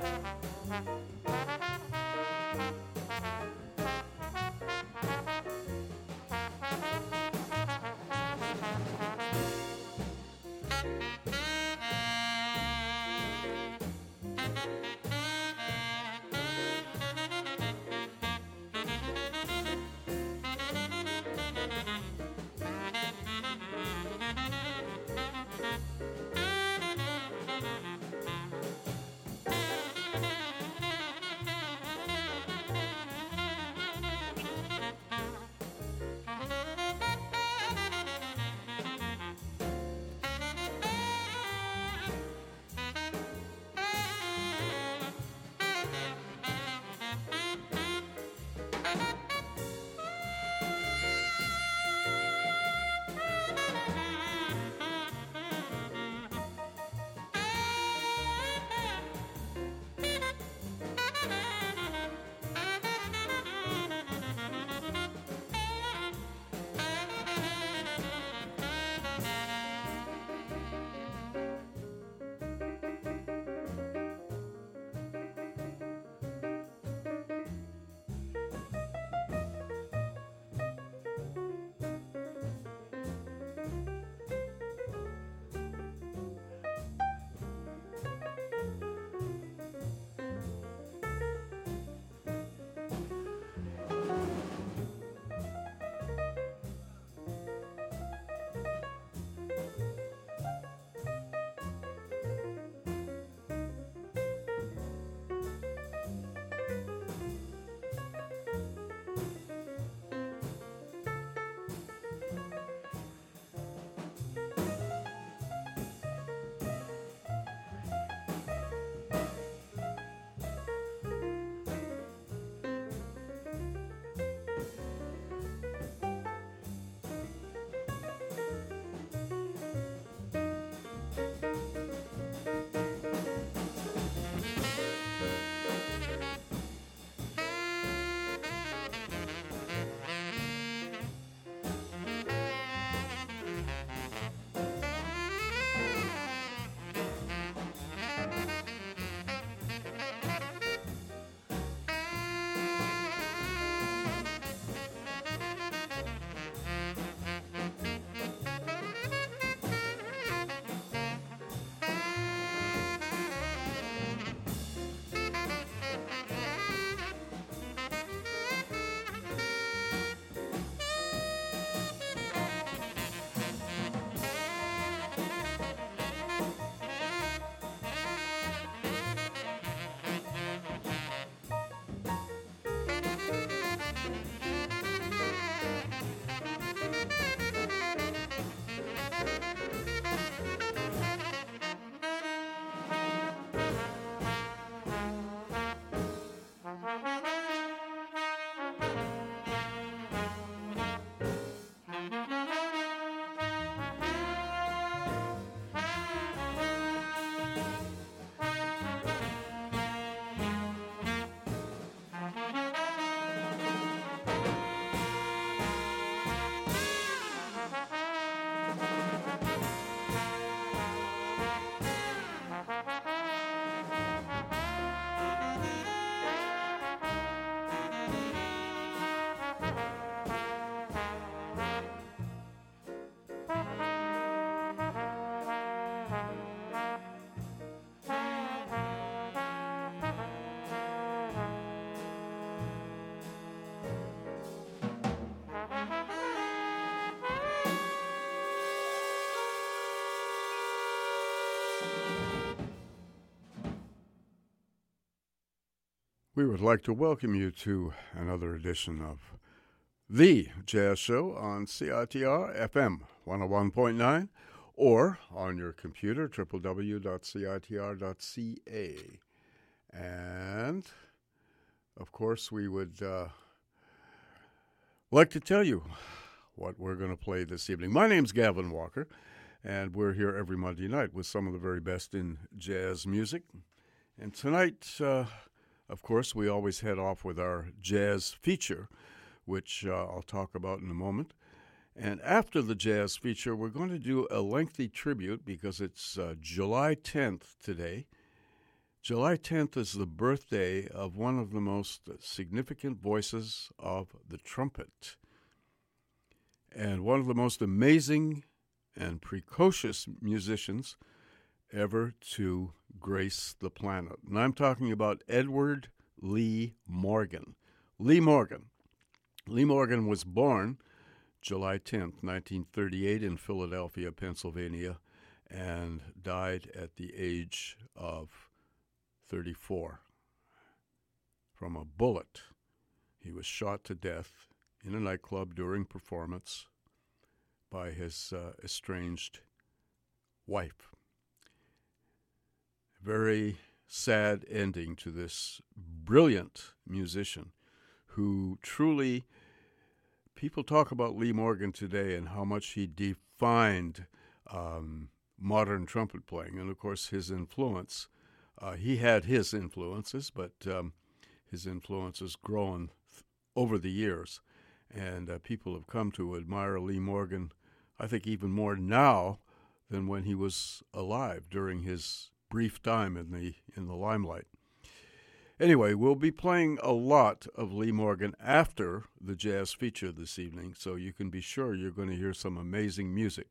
Mm-hmm. We would like to welcome you to another edition of the Jazz Show on CITR FM 101.9 or on your computer, www.citr.ca. And, of course, we would uh, like to tell you what we're going to play this evening. My name's Gavin Walker, and we're here every Monday night with some of the very best in jazz music. And tonight, uh, of course, we always head off with our jazz feature – which uh, I'll talk about in a moment. And after the jazz feature, we're going to do a lengthy tribute because it's uh, July 10th today. July 10th is the birthday of one of the most significant voices of the trumpet and one of the most amazing and precocious musicians ever to grace the planet. And I'm talking about Edward Lee Morgan. Lee Morgan Lee Morgan was born July 10, 1938, in Philadelphia, Pennsylvania, and died at the age of 34 from a bullet. He was shot to death in a nightclub during performance by his uh, estranged wife. Very sad ending to this brilliant musician who truly people talk about Lee Morgan today and how much he defined um, modern trumpet playing, and of course his influence. Uh, he had his influences, but um, his influence has grown th- over the years, and uh, people have come to admire Lee Morgan. I think even more now than when he was alive during his brief time in the in the limelight. Anyway, we'll be playing a lot of Lee Morgan after the jazz feature this evening, so you can be sure you're going to hear some amazing music.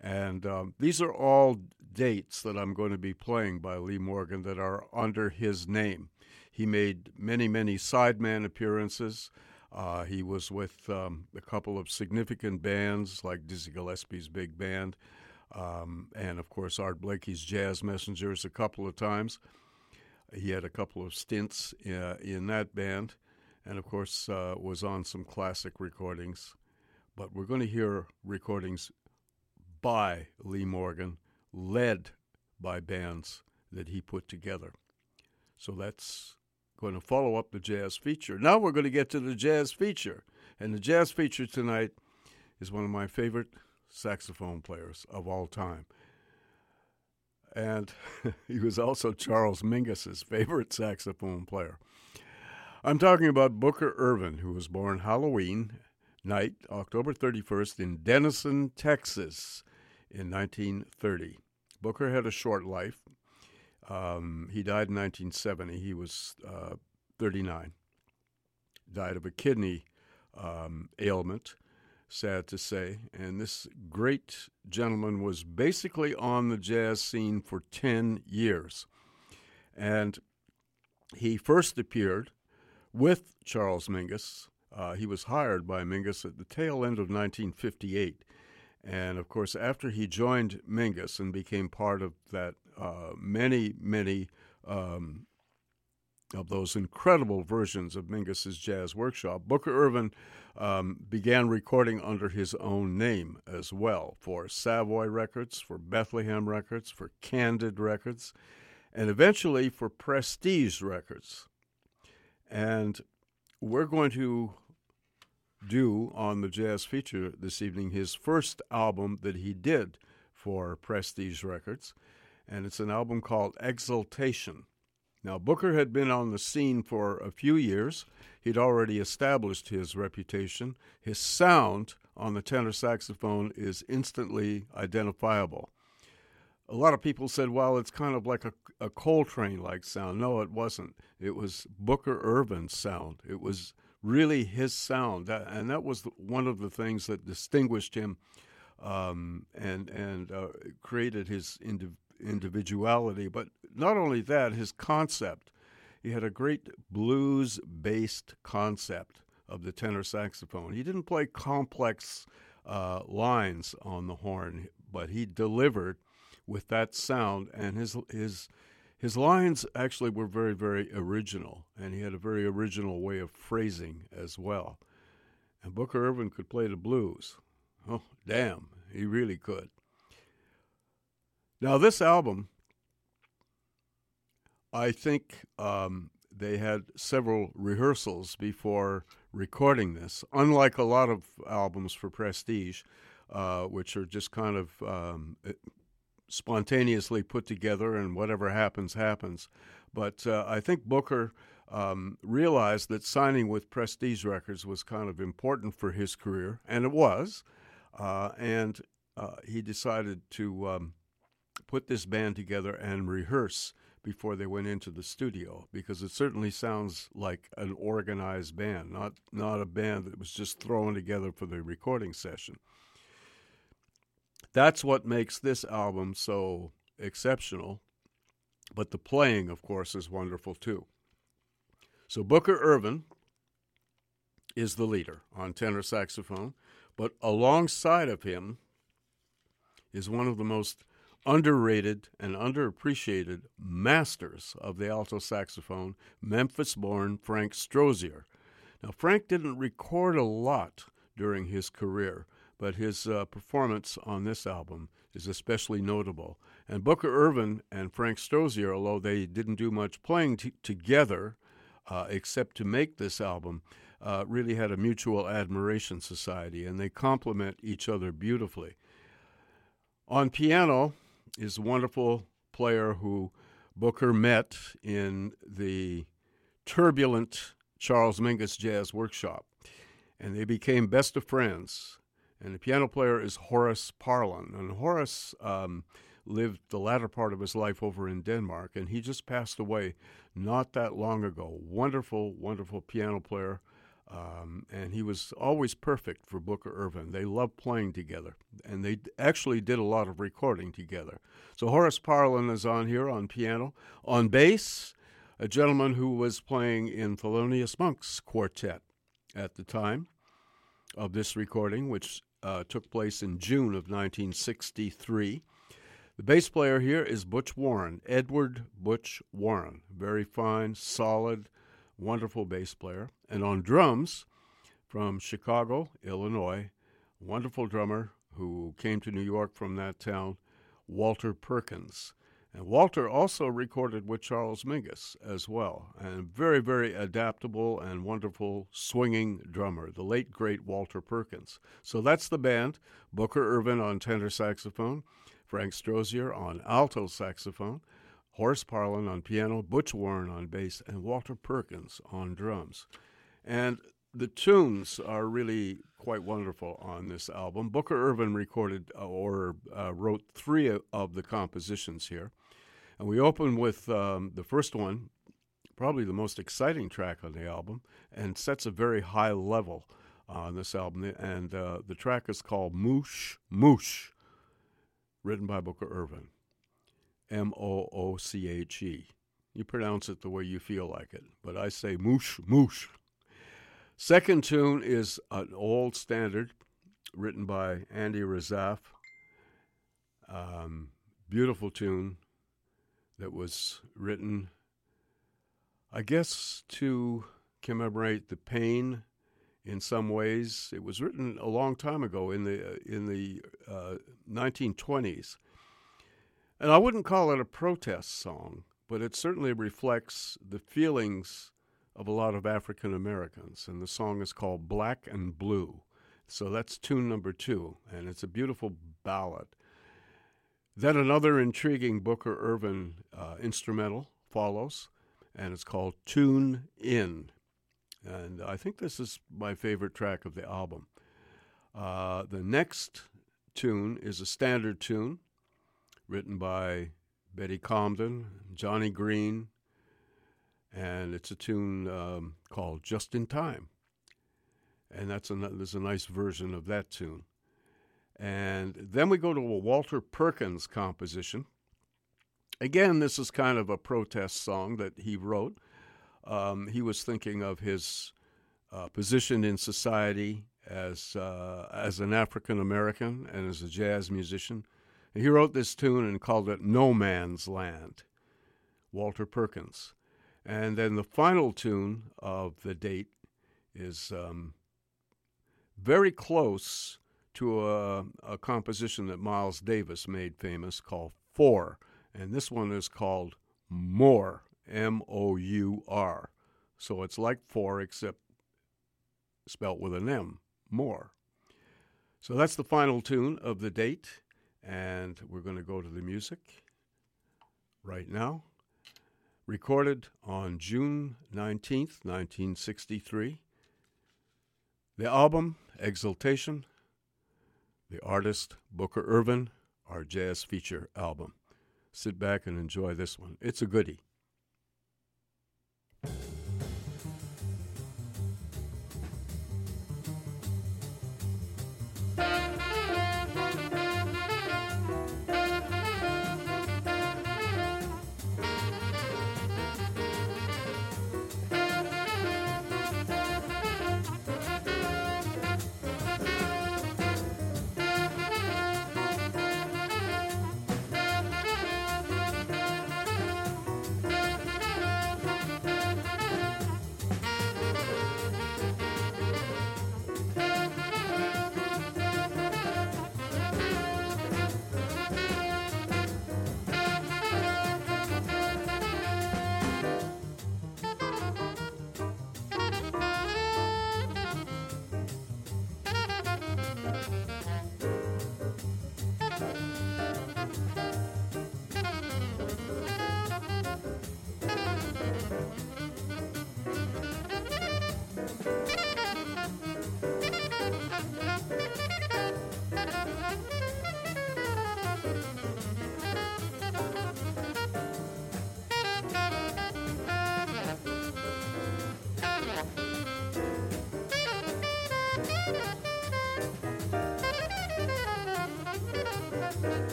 And um, these are all dates that I'm going to be playing by Lee Morgan that are under his name. He made many, many sideman appearances. Uh, he was with um, a couple of significant bands like Dizzy Gillespie's big band, um, and of course Art Blakey's Jazz Messengers a couple of times. He had a couple of stints uh, in that band, and of course uh, was on some classic recordings. But we're going to hear recordings by Lee Morgan, led by bands that he put together. So that's going to follow up the jazz feature. Now we're going to get to the jazz feature. And the jazz feature tonight is one of my favorite saxophone players of all time and he was also Charles Mingus's favorite saxophone player. I'm talking about Booker Ervin, who was born Halloween night, October 31st, in Denison, Texas, in 1930. Booker had a short life. Um, he died in 1970. He was uh, 39. Died of a kidney um, ailment sad to say. And this great gentleman was basically on the jazz scene for 10 years. And he first appeared with Charles Mingus. Uh, he was hired by Mingus at the tail end of 1958. And of course, after he joined Mingus and became part of that uh, many, many um, of those incredible versions of Mingus's Jazz Workshop, Booker Ervin um, began recording under his own name as well for Savoy Records, for Bethlehem Records, for Candid Records, and eventually for Prestige Records. And we're going to do on the jazz feature this evening his first album that he did for Prestige Records, and it's an album called Exultation. Now, Booker had been on the scene for a few years. He'd already established his reputation. His sound on the tenor saxophone is instantly identifiable. A lot of people said, well, it's kind of like a, a Coltrane like sound. No, it wasn't. It was Booker Ervin's sound. It was really his sound. and that was one of the things that distinguished him um, and, and uh, created his indiv- individuality. But not only that, his concept. He had a great blues based concept of the tenor saxophone. He didn't play complex uh, lines on the horn, but he delivered with that sound, and his his his lines actually were very very original, and he had a very original way of phrasing as well. And Booker Ervin could play the blues. Oh, damn, he really could. Now, this album, I think um, they had several rehearsals before recording this, unlike a lot of albums for Prestige, uh, which are just kind of um, spontaneously put together and whatever happens, happens. But uh, I think Booker um, realized that signing with Prestige Records was kind of important for his career, and it was. Uh, and uh, he decided to um, put this band together and rehearse before they went into the studio because it certainly sounds like an organized band, not not a band that was just thrown together for the recording session. That's what makes this album so exceptional. But the playing, of course, is wonderful too. So Booker Ervin is the leader on tenor saxophone, but alongside of him is one of the most underrated and underappreciated masters of the alto saxophone, Memphis born Frank Strozier. Now, Frank didn't record a lot during his career, but his uh, performance on this album is especially notable. And Booker Ervin and Frank Strozier, although they didn't do much playing t- together, uh, except to make this album, uh, really had a mutual admiration society, and they complement each other beautifully. On piano is a wonderful player who Booker met in the turbulent Charles Mingus Jazz Workshop, and they became best of friends. And the piano player is Horace Parlan, and Horace um, lived the latter part of his life over in Denmark, and he just passed away not that long ago. Wonderful, wonderful piano player. Um, and he was always perfect for Booker Ervin. They loved playing together, and they actually did a lot of recording together. So Horace Parlan is on here on piano. On bass, a gentleman who was playing in Thelonious Monk's quartet at the time of this recording, which uh, took place in June of 1963. The bass player here is Butch Warren, Edward Butch Warren. Very fine, solid, wonderful bass player. And on drums, from Chicago, Illinois, wonderful drummer who came to New York from that town, Walter Perkins. And Walter also recorded with Charles Mingus as well, and very, very adaptable and wonderful swinging drummer, the late great Walter Perkins. So that's the band Booker Ervin on tenor saxophone, Frank Strozier on alto saxophone, Horace Parlan on piano, Butch Warren on bass, and Walter Perkins on drums. And the tunes are really quite wonderful on this album. Booker Ervin recorded uh, or uh, wrote three of the compositions here. And we open with um, the first one, probably the most exciting track on the album, and sets a very high level on this album. And uh, the track is called Mooche Mooche written by Booker Ervin. M O O C H E. You pronounce it the way you feel like it, but I say moosh, moosh. Second tune is an old standard written by Andy Razaf. Um, beautiful tune that was written, I guess, to commemorate the pain in some ways. It was written a long time ago in the in the uh, 1920s, and I wouldn't call it a protest song, but it certainly reflects the feelings of a lot of African Americans. And the song is called "Black and Blue." So that's tune number two, and it's a beautiful ballad. Then another intriguing Booker Ervin uh, instrumental follows, and it's called Tune In. And I think this is my favorite track of the album. Uh, the next tune is a standard tune written by Betty Comden, Johnny Green, and it's a tune um, called Just in Time. And that's a, there's a nice version of that tune. And then we go to a Walter Perkins composition. Again, this is kind of a protest song that he wrote. Um, he was thinking of his uh, position in society as uh, as an African American and as a jazz musician. He wrote this tune and called it "No Man's Land." Walter Perkins, and then the final tune of the date is um, very close to a, a composition that Miles Davis made famous called Four. And this one is called Mour, M O U R. So it's like four, except spelt with an M, more. So that's the final tune of the date, and we're going to go to the music right now. Recorded on June 19th, 1963. The album, Exultation. The artist, Booker Ervin, our jazz feature album. Sit back and enjoy this one. It's a goodie.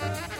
Bye.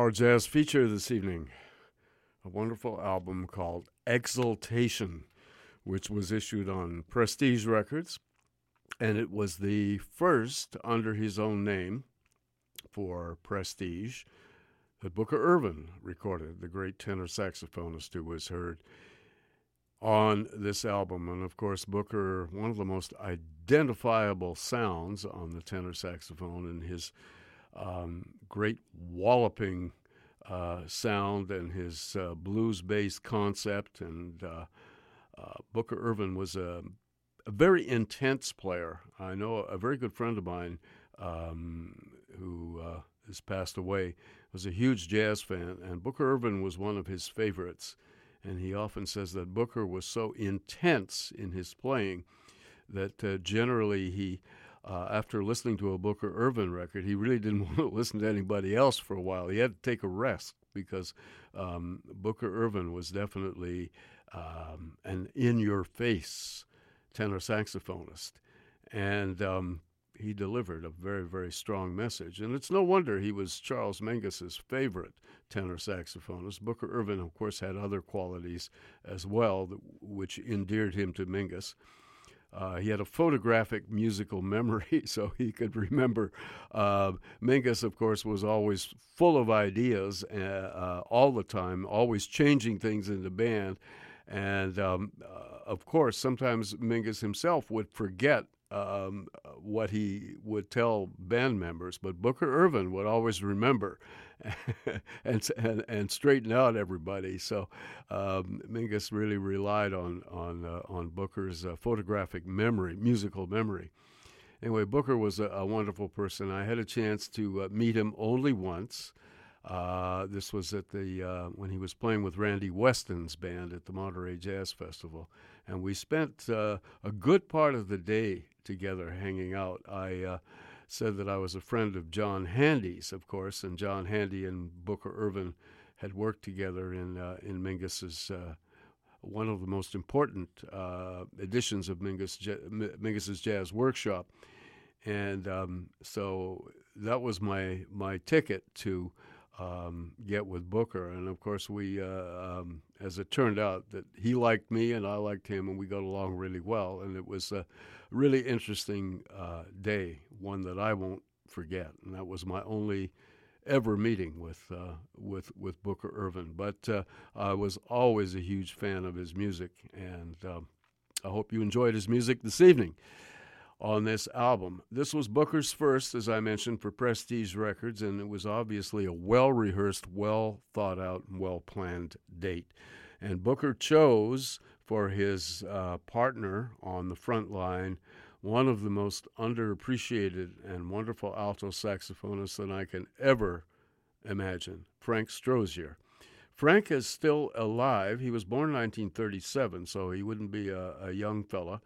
Our jazz feature this evening, a wonderful album called Exultation, which was issued on Prestige Records, and it was the first under his own name for Prestige that Booker Ervin recorded, the great tenor saxophonist who was heard on this album. And of course, Booker, one of the most identifiable sounds on the tenor saxophone in his um, great walloping uh, sound and his uh, blues based concept. And uh, uh, Booker Ervin was a, a, very intense player. I know a very good friend of mine um, who uh, has passed away was a huge jazz fan, and Booker Ervin was one of his favorites. And he often says that Booker was so intense in his playing that generally he uh, after listening to a Booker Ervin record, he really didn't want to listen to anybody else for a while. He had to take a rest because um, Booker Ervin was definitely um, an in your face tenor saxophonist. And um, he delivered a very, very strong message. And it's no wonder he was Charles Mingus's favorite tenor saxophonist. Booker Ervin, of course, had other qualities as well, which endeared him to Mingus. Uh, he had a photographic musical memory, so he could remember. Uh, Mingus, of course, was always full of ideas uh, uh all the time, always changing things in the band. And um, uh, of course, sometimes Mingus himself would forget um, what he would tell band members, but Booker Ervin would always remember and, and, and straighten out everybody. So um, Mingus really relied on on uh, on Booker's uh, photographic memory, musical memory. Anyway, Booker was a, a wonderful person. I had a chance to uh, meet him only once. Uh, this was at the uh, when he was playing with Randy Weston's band at the Monterey Jazz Festival, and we spent uh, a good part of the day together hanging out. I said that I was a friend of John Handy's, of course, and John Handy and Booker Ervin had worked together in uh, in Mingus's. Uh, one of the most important editions of Mingus, Mingus's Jazz Workshop, and um, so that was my my ticket to um, get with Booker. And of course, we, uh, um, as it turned out, that he liked me and I liked him, and we got along really well. And it was a really interesting uh, day, one that I won't forget. And that was my only ever meeting with uh, with with Booker Ervin. But uh, I was always a huge fan of his music, and um, I hope you enjoyed his music this evening. On this album. This was Booker's first, as I mentioned, for Prestige Records, and it was obviously a well rehearsed, well thought out, and well planned date. And Booker chose for his uh, partner on the front line one of the most underappreciated and wonderful alto saxophonists that I can ever imagine, Frank Strozier. Frank is still alive. He was born in 1937, so he wouldn't be a, a young fella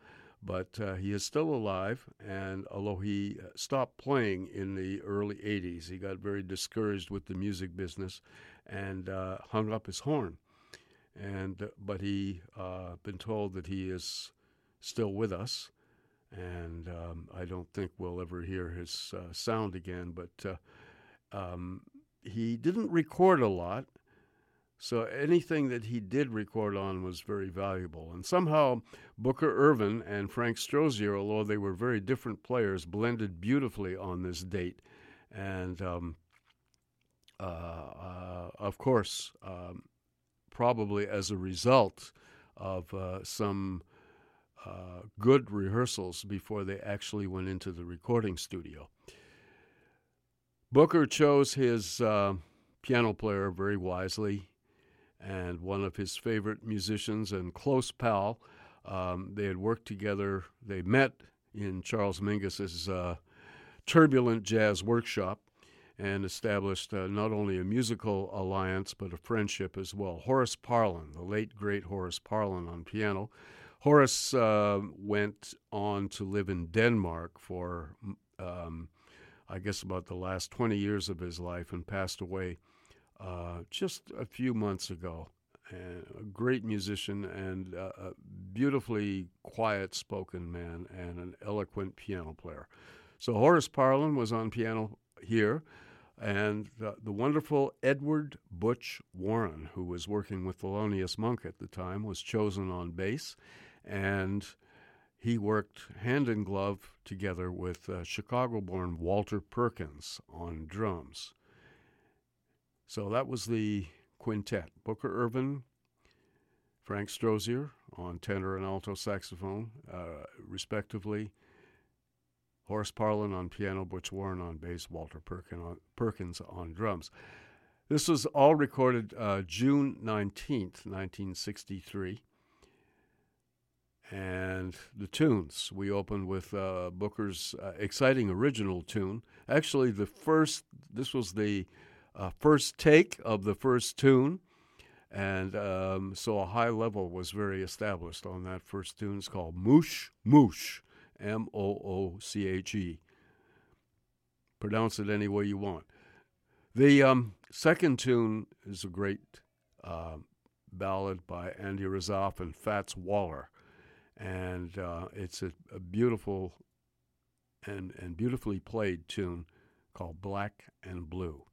but uh, he is still alive. And although he uh, stopped playing in the early 80s, he got very discouraged with the music business and uh, hung up his horn. And uh, but he uh, been told that he is still with us, and um, I don't think we'll ever hear his uh, sound again. But um, he didn't record a lot. So anything that he did record on was very valuable. And somehow Booker Ervin and Frank Strozier, although they were very different players, blended beautifully on this date. And um, uh, uh, of course, um, probably as a result of uh, some uh, good rehearsals before they actually went into the recording studio. Booker chose his uh, piano player very wisely and one of his favorite musicians and close pal. Um, they had worked together. They met in Charles Mingus's uh, turbulent jazz workshop and established uh, not only a musical alliance but a friendship as well. Horace Parlan, the late great Horace Parlan on piano. Horace uh, went on to live in Denmark for, um, I guess, about the last 20 years of his life and passed away uh, just a few months ago. And a great musician and a beautifully quiet spoken man and an eloquent piano player. So Horace Parlan was on piano here, and the, the, wonderful Edward Butch Warren, who was working with Thelonious Monk at the time, was chosen on bass, and he worked hand in glove together with uh, Chicago born Walter Perkins on drums. So that was the quintet Booker Ervin, Frank Strozier on tenor and alto saxophone, uh, respectively. Horace Parlan on piano, Butch Warren on bass, Walter Perkin on, Perkins on drums. This was all recorded uh, June 19th, 1963. And the tunes, we opened with uh, Booker's uh, exciting original tune. Actually, the first, this was the uh, first take of the first tune. And um, so a high level was very established on that first tune. It's called Mooche Mooche, M O O C H E. Pronounce it any way you want. The um, second tune is a great uh, ballad by Andy Razaf and Fats Waller. And uh, it's a, a beautiful and, and beautifully played tune called Black and Blue.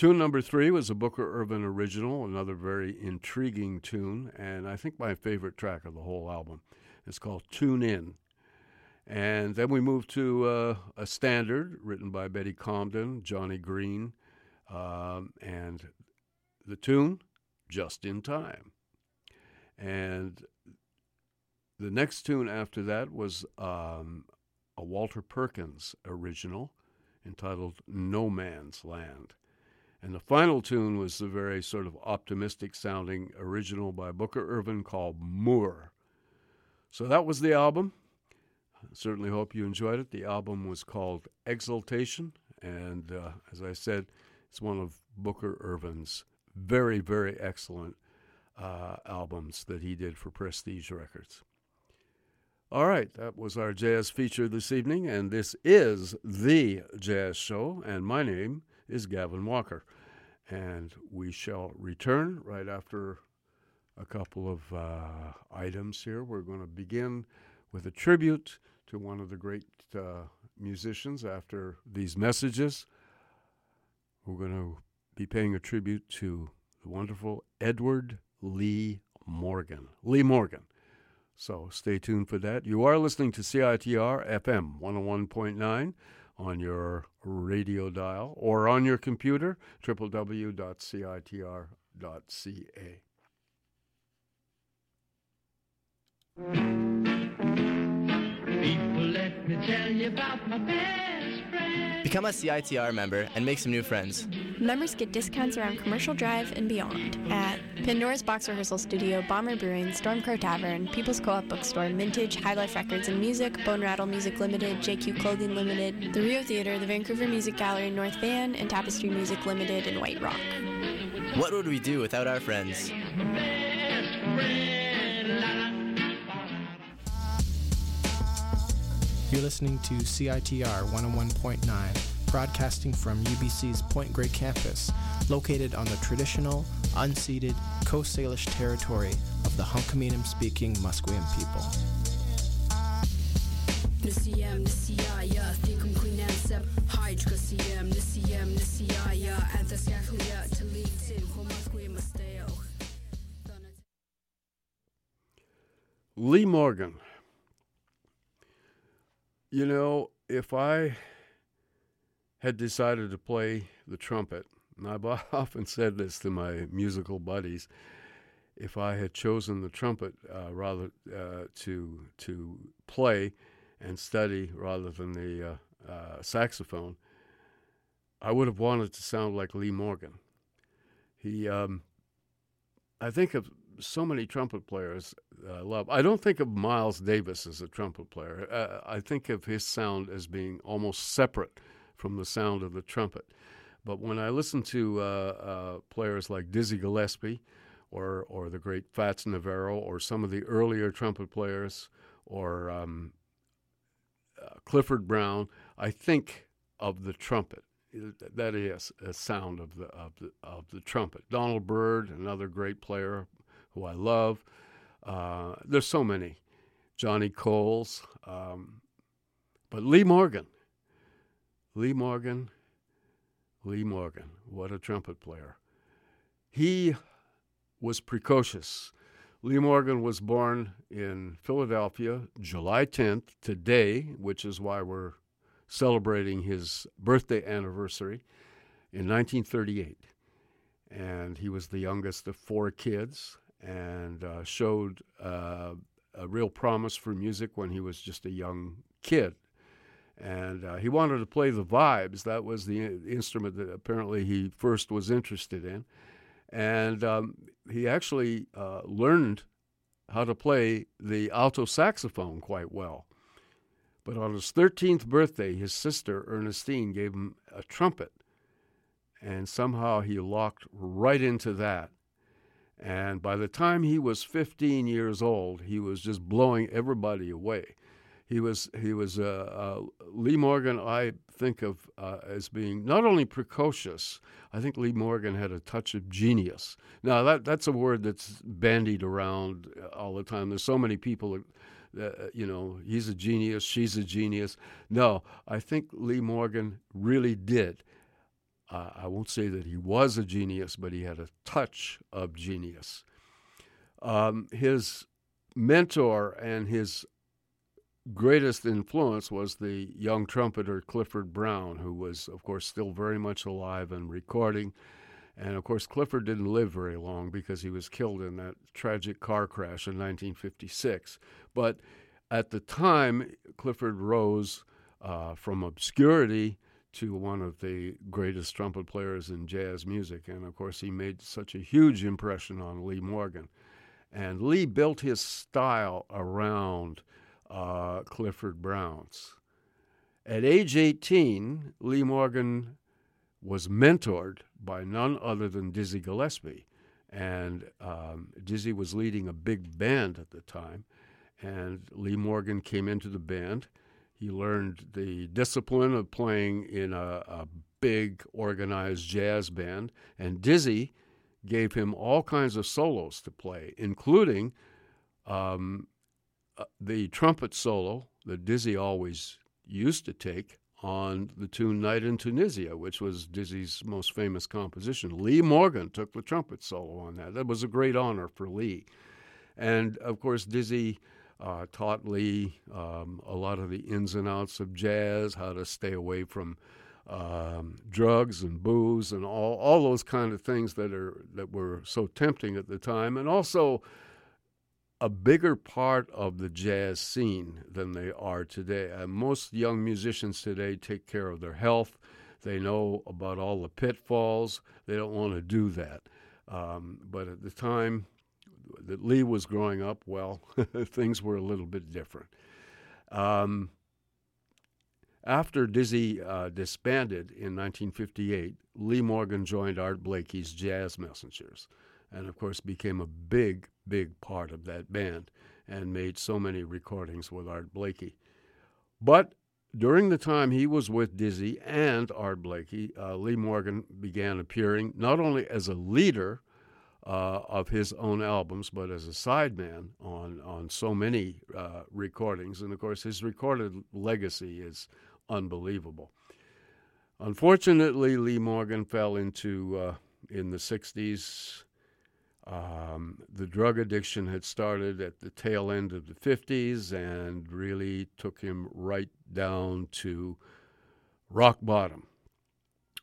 Tune number three was a Booker Ervin original, another very intriguing tune, and I think my favorite track of the whole album. It's called Tune In. And then we moved to uh, a standard written by Betty Comden, Johnny Green, um, and the tune, Just in Time. And the next tune after that was um, a Walter Perkins original entitled No Man's Land. And the final tune was the very sort of optimistic sounding original by Booker Ervin called Mour. So that was the album. I certainly hope you enjoyed it. The album was called Exultation, and uh, as I said, it's one of Booker Ervin's very, very excellent uh, albums that he did for Prestige Records. All right, that was our jazz feature this evening, and this is The Jazz Show, and my name is Gavin Walker. And we shall return right after a couple of uh, items here. We're going to begin with a tribute to one of the great uh, musicians after these messages. We're going to be paying a tribute to the wonderful Edward Lee Morgan. Lee Morgan. So stay tuned for that. You are listening to CITR FM 101.9 on your radio dial or on your computer, www.citr.ca. People Become a CITR member and make some new friends. Members get discounts around Commercial Drive and beyond at Pandora's Box Rehearsal Studio, Bomber Brewing, Stormcrow Tavern, People's Co-op Bookstore, Mintage, High Life Records and Music, Bone Rattle Music Limited, JQ Clothing Limited, the Rio Theater, the Vancouver Music Gallery North Van, and Tapestry Music Limited in White Rock. What would we do without our friends? You're listening to CITR 101.9, broadcasting from UBC's Point Grey campus, located on the traditional, unceded Coast Salish territory of the Hunkaminam speaking Musqueam people. Lee Morgan. You know, if I had decided to play the trumpet, and I've often said this to my musical buddies, if I had chosen the trumpet uh, rather uh, to to play and study rather than the uh, uh saxophone, I would have wanted to sound like Lee Morgan. He, um, I think of so many trumpet players I love. I don't think of Miles Davis as a trumpet player. Uh, I think of his sound as being almost separate from the sound of the trumpet. But when I listen to uh, uh, players like Dizzy Gillespie, or or the great Fats Navarro, or some of the earlier trumpet players, or um, uh, Clifford Brown, I think of the trumpet. That is a sound of the of the of the trumpet. Donald Byrd, another great player, who I love. Uh, there's so many. Johnny Coles. Um, but Lee Morgan. Lee Morgan. Lee Morgan. What a trumpet player. He was precocious. Lee Morgan was born in Philadelphia July 10th, today, which is why we're celebrating his birthday anniversary, in 1938. And he was the youngest of four kids and uh, showed uh, a real promise for music when he was just a young kid. And uh, he wanted to play the vibes. That was the instrument that apparently he first was interested in. And um, he actually uh, learned how to play the alto saxophone quite well. But on his 13th birthday, his sister, Ernestine, gave him a trumpet. And somehow he locked right into that and by the time he was 15 years old, he was just blowing everybody away. He was he was uh, uh, Lee Morgan. I think of uh, as being not only precocious. I think Lee Morgan had a touch of genius. Now that that's a word that's bandied around all the time. There's so many people that you know he's a genius, she's a genius. No, I think Lee Morgan really did uh, I won't say that he was a genius, but he had a touch of genius. Um, his mentor and his greatest influence was the young trumpeter Clifford Brown, who was, of course, still very much alive and recording. And of course, Clifford didn't live very long because he was killed in that tragic car crash in 1956. But at the time, Clifford rose uh, from obscurity to one of the greatest trumpet players in jazz music. And of course, he made such a huge impression on Lee Morgan. And Lee built his style around uh, Clifford Brown's. At age 18, Lee Morgan was mentored by none other than Dizzy Gillespie. And um, Dizzy was leading a big band at the time. And Lee Morgan came into the band he learned the discipline of playing in a, a big organized jazz band, and Dizzy gave him all kinds of solos to play, including um, uh, the trumpet solo that Dizzy always used to take on the tune Night in Tunisia, which was Dizzy's most famous composition. Lee Morgan took the trumpet solo on that. That was a great honor for Lee. And of course, Dizzy uh, taught Lee um, a lot of the ins and outs of jazz, how to stay away from um, drugs and booze and all, all those kind of things that are that were so tempting at the time, and also a bigger part of the jazz scene than they are today. Uh, most young musicians today take care of their health. They know about all the pitfalls. They don't want to do that. Um, but at the time that Lee was growing up, well, things were a little bit different. Um, after Dizzy uh, disbanded in 1958, Lee Morgan joined Art Blakey's Jazz Messengers, and of course became a big, big part of that band, and made so many recordings with Art Blakey. But during the time he was with Dizzy and Art Blakey, uh, Lee Morgan began appearing not only as a leader uh, of his own albums, but as a sideman on on so many uh, recordings. And of course, his recorded legacy is unbelievable. Unfortunately, Lee Morgan fell into uh, in the '60s. Um, the drug addiction had started at the tail end of the 50s and really took him right down to rock bottom.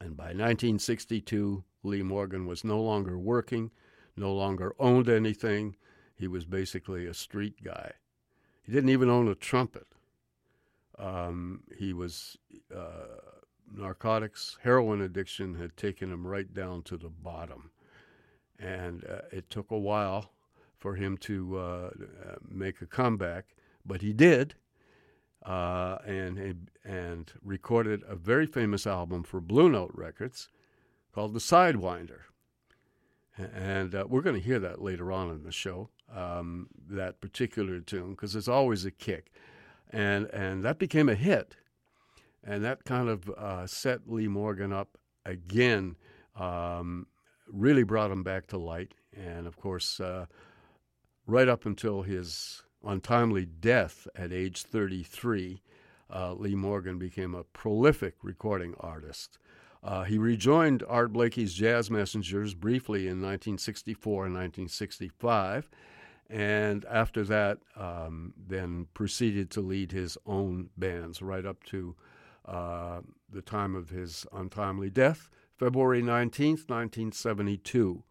And by 1962, Lee Morgan was no longer working, no longer owned anything. He was basically a street guy. He didn't even own a trumpet. Um, he was uh, narcotics, heroin addiction had taken him right down to the bottom, and uh, it took a while for him to uh, make a comeback, but he did, uh, and and recorded a very famous album for Blue Note Records called The Sidewinder, and uh, we're going to hear that later on in the show. Um, that particular tune because it's always a kick and and that became a hit, and that kind of uh, set Lee Morgan up again. Um, really brought him back to light, and of course, uh, right up until his untimely death at age 33, uh, Lee Morgan became a prolific recording artist. Uh, he rejoined Art Blakey's Jazz Messengers briefly in 1964 and 1965 and after that, um, then proceeded to lead his own bands right up to uh, the time of his untimely death, February 19th, 1972.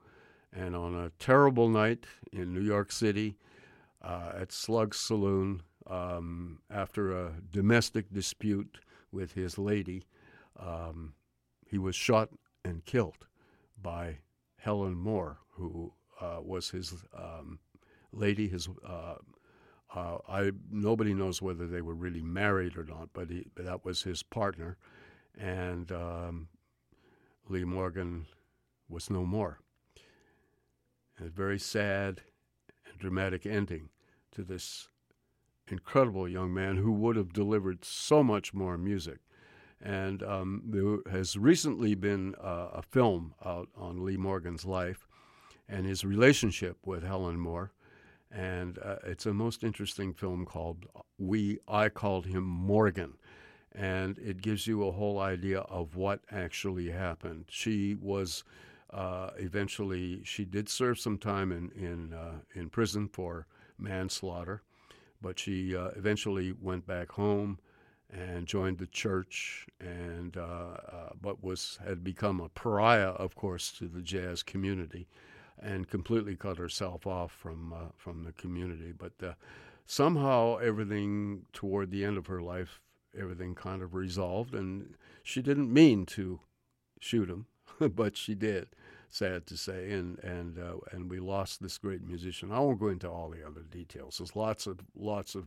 And on a terrible night in New York City uh, at Slug's Saloon, um, after a domestic dispute with his lady, um, he was shot and killed by Helen Moore, who uh, was his um, lady. His uh, uh, I nobody knows whether they were really married or not, but, he, that was his partner, and um, Lee Morgan was no more. a very sad and dramatic ending to this incredible young man who would have delivered so much more music. And um, there has recently been uh, a film out on Lee Morgan's life and his relationship with Helen Moore and uh, it's a most interesting film called We. I called him Morgan, and it gives you a whole idea of what actually happened. She was uh, eventually she did serve some time in in uh, in prison for manslaughter, but she uh, eventually went back home and joined the church and uh, uh, but was had become a pariah, of course, to the jazz community and completely cut herself off from uh, from the community. But uh, somehow everything toward the end of her life, everything kind of resolved, and she didn't mean to shoot him, but she did. Sad to say, and and uh, and we lost this great musician. I won't go into all the other details. There's lots of lots of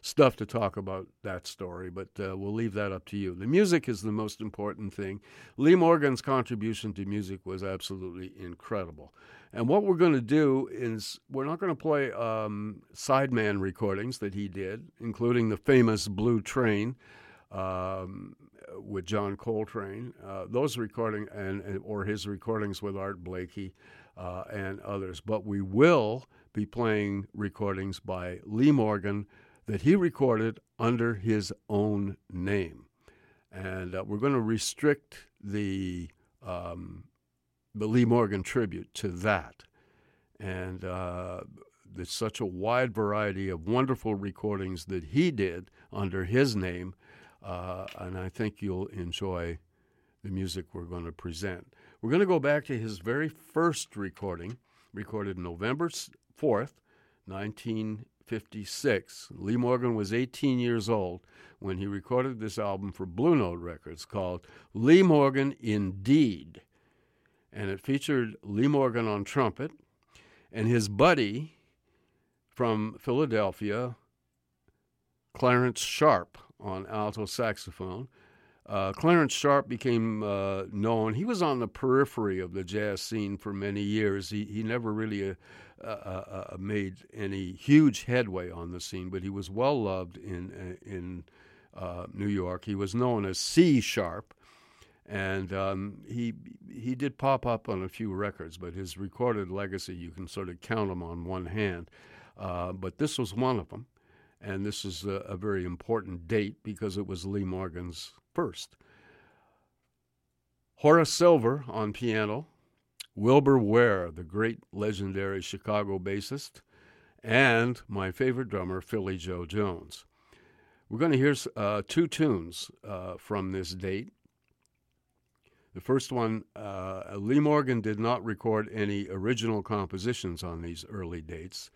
stuff to talk about that story, but uh, we'll leave that up to you. The music is the most important thing. Lee Morgan's contribution to music was absolutely incredible. And what we're going to do is we're not going to play um, sideman recordings that he did, including the famous Blue Train um, with John Coltrane. Uh, those recording and or his recordings with Art Blakey uh, and others. But we will be playing recordings by Lee Morgan that he recorded under his own name. And uh, we're going to restrict the um, the Lee Morgan tribute to that. And there's such a wide variety of wonderful recordings that he did under his name, uh, and I think you'll enjoy the music we're going to present. We're going to go back to his very first recording, recorded November 4th, 1956. Lee Morgan was 18 years old when he recorded this album for Blue Note Records called Lee Morgan Indeed. And it featured Lee Morgan on trumpet and his buddy from Philadelphia, Clarence Sharpe, on alto saxophone. Uh, Clarence Sharpe became uh, known. He was on the periphery of the jazz scene for many years. He he never really uh, uh, uh, uh made any huge headway on the scene, but he was well loved in in New York. He was known as C Sharp, and um, he he did pop up on a few records, but his recorded legacy you can sort of count them on one hand. but this was one of them, and this is a, a very important date because it was Lee Morgan's first. Horace Silver on piano, Wilbur Ware, the great legendary Chicago bassist, and my favorite drummer, Philly Joe Jones. We're going to hear uh, two tunes uh, from this date. The first one, uh, Lee Morgan did not record any original compositions on these early dates.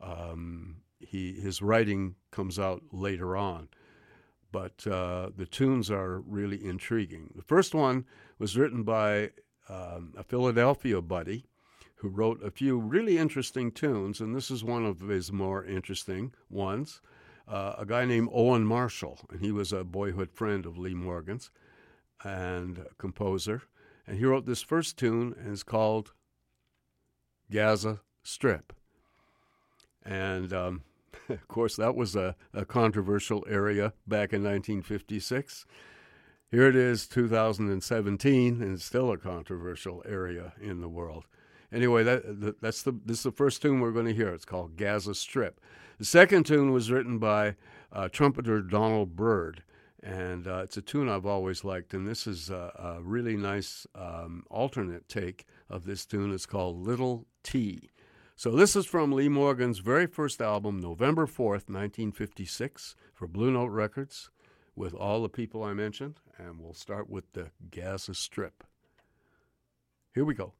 Um, he, his writing comes out later on but uh, the tunes are really intriguing. The first one was written by um, a Philadelphia buddy who wrote a few really interesting tunes, and this is one of his more interesting ones. Uh, a guy named Owen Marshall, and he was a boyhood friend of Lee Morgan's and composer. And he wrote this first tune, and it's called Gaza Strip. And um, of course, that was a, a controversial area back in 1956. Here it is, 2017, and still a controversial area in the world. Anyway, that, that's the this is the first tune we're going to hear. It's called Gaza Strip. The second tune was written by uh, trumpeter Donald Byrd, and uh, it's a tune I've always liked. And this is a, a really nice um, alternate take of this tune. It's called Little T. So this is from Lee Morgan's very first album, November 4th, 1956, for Blue Note Records, with all the people I mentioned, and we'll start with the Gaza Strip. Here we go.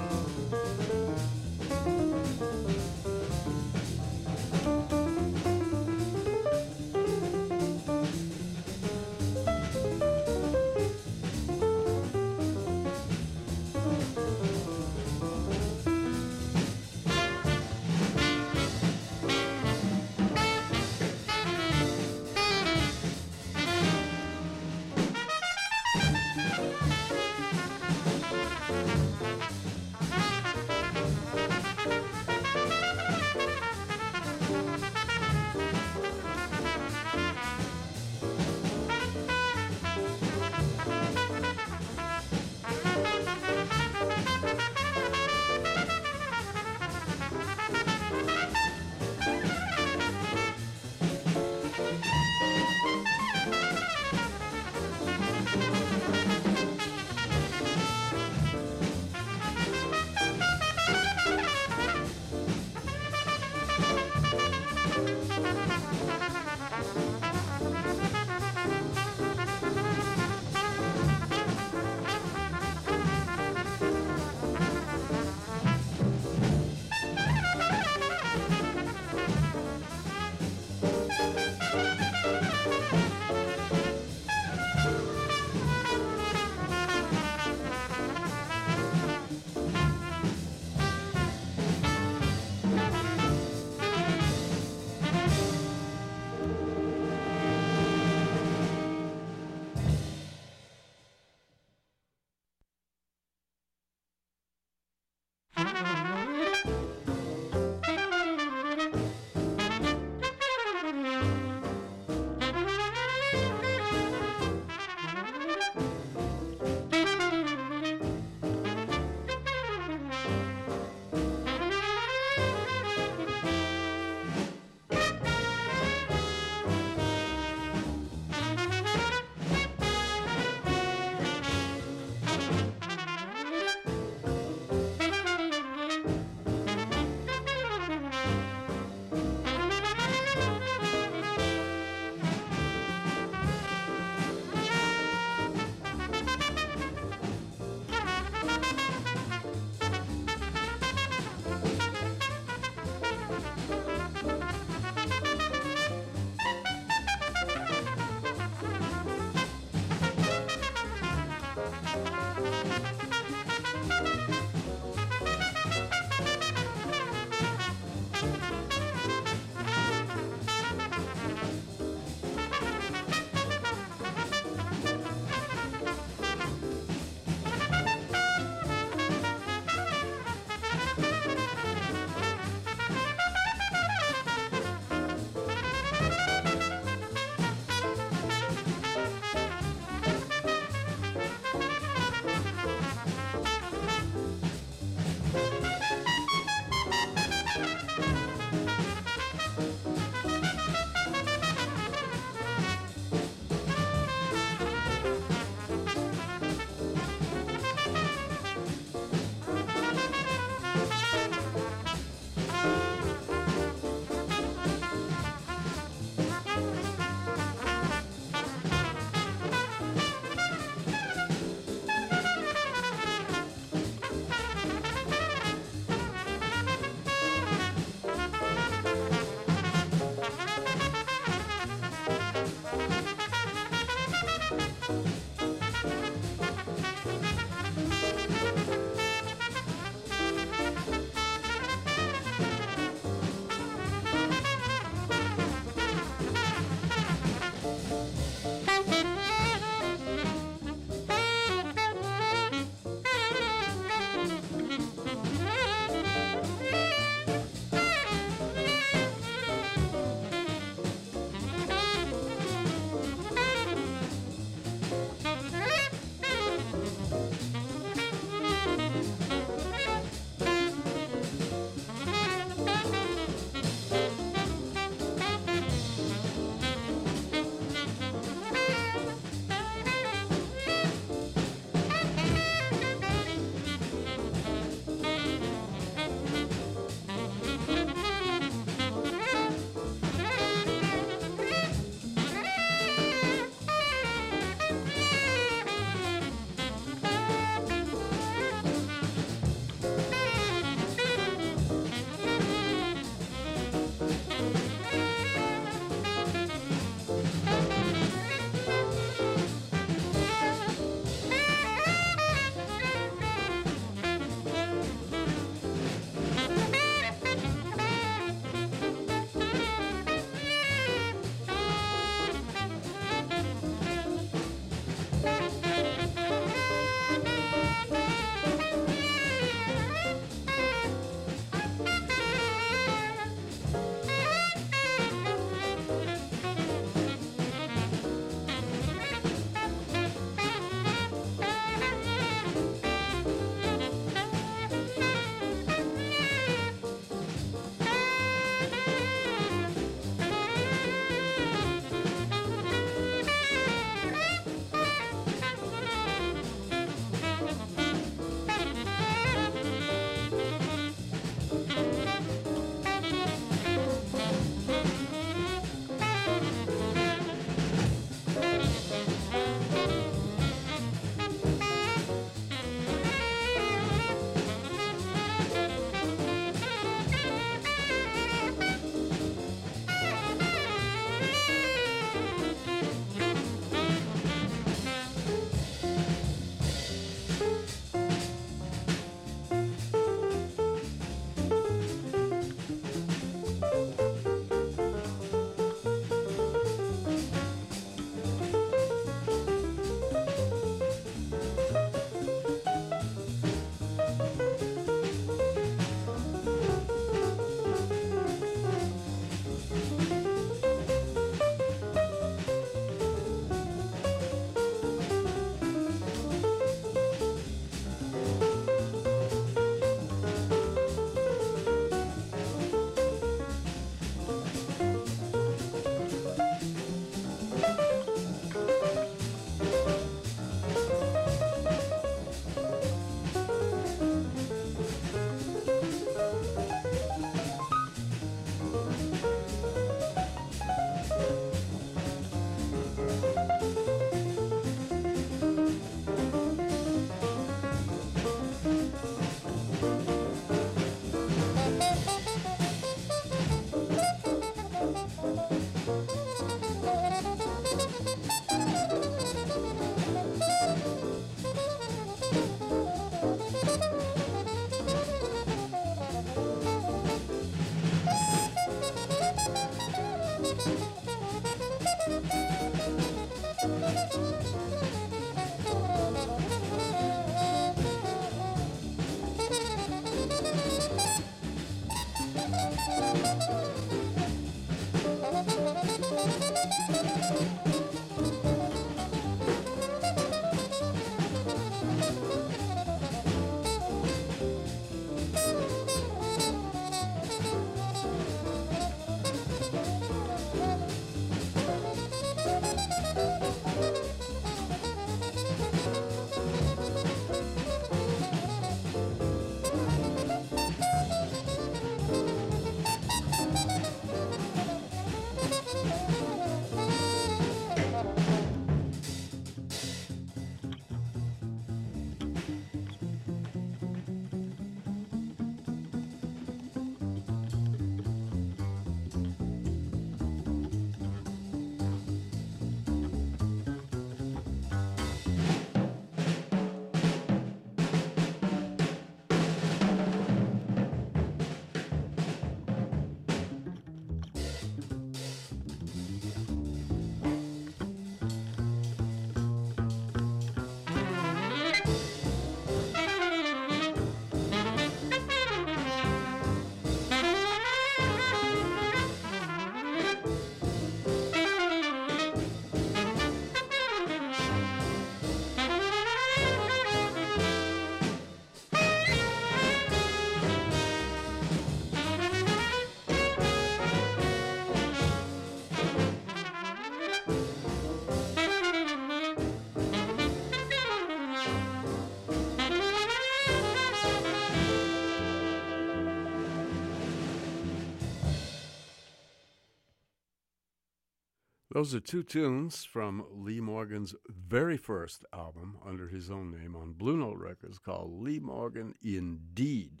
Those are two tunes from Lee Morgan's very first album under his own name on Blue Note Records called Lee Morgan Indeed.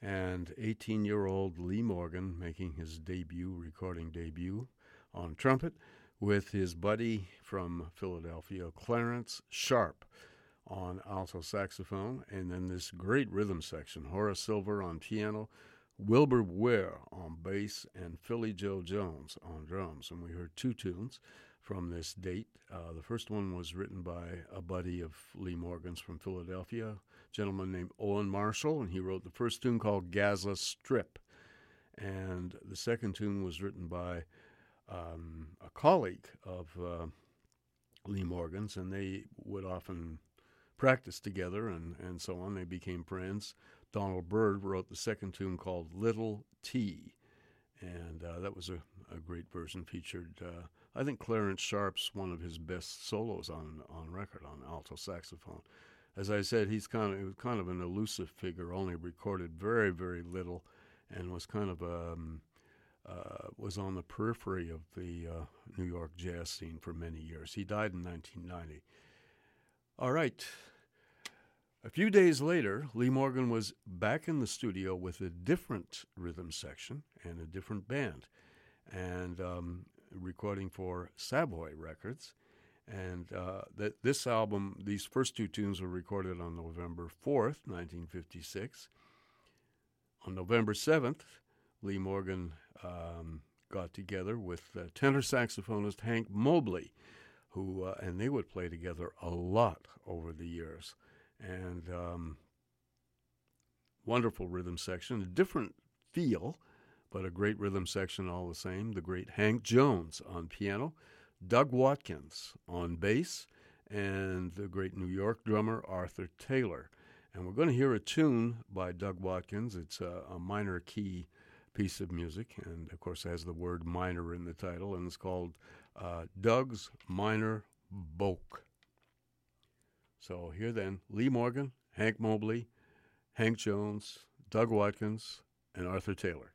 And 18 year old Lee Morgan making his debut, recording debut on trumpet with his buddy from Philadelphia, Clarence Sharpe, on alto saxophone, and then this great rhythm section Horace Silver on piano, Wilbur Ware on bass, and Philly Joe Jones on drums. And we heard two tunes from this date. Uh, the first one was written by a buddy of Lee Morgan's from Philadelphia, a gentleman named Owen Marshall, and he wrote the first tune called Gaza Strip. And the second tune was written by um, a colleague of uh, Lee Morgan's, and they would often practice together and, and so on. They became friends. Donald Byrd wrote the second tune called Little T, and uh, that was a, a great version. Featured, uh, I think, Clarence Sharpe's one of his best solos on on record on alto saxophone. As I said, he's kind of kind of an elusive figure. Only recorded very very little, and was kind of um, uh, was on the periphery of the uh, New York jazz scene for many years. He died in 1990. All right. A few days later, Lee Morgan was back in the studio with a different rhythm section and a different band, and um, recording for Savoy Records. And uh, this album, these first two tunes were recorded on November 4th, 1956. On November 7th, Lee Morgan um, got together with uh, tenor saxophonist Hank Mobley, who uh, and they would play together a lot over the years and um, wonderful rhythm section, a different feel, but a great rhythm section all the same. The great Hank Jones on piano, Doug Watkins on bass, and the great New York drummer Arthur Taylor. And we're going to hear a tune by Doug Watkins. It's a, a minor key piece of music, and of course, it has the word minor in the title, and it's called uh, Doug's Minor B'Ok. So here then, Lee Morgan, Hank Mobley, Hank Jones, Doug Watkins, and Arthur Taylor.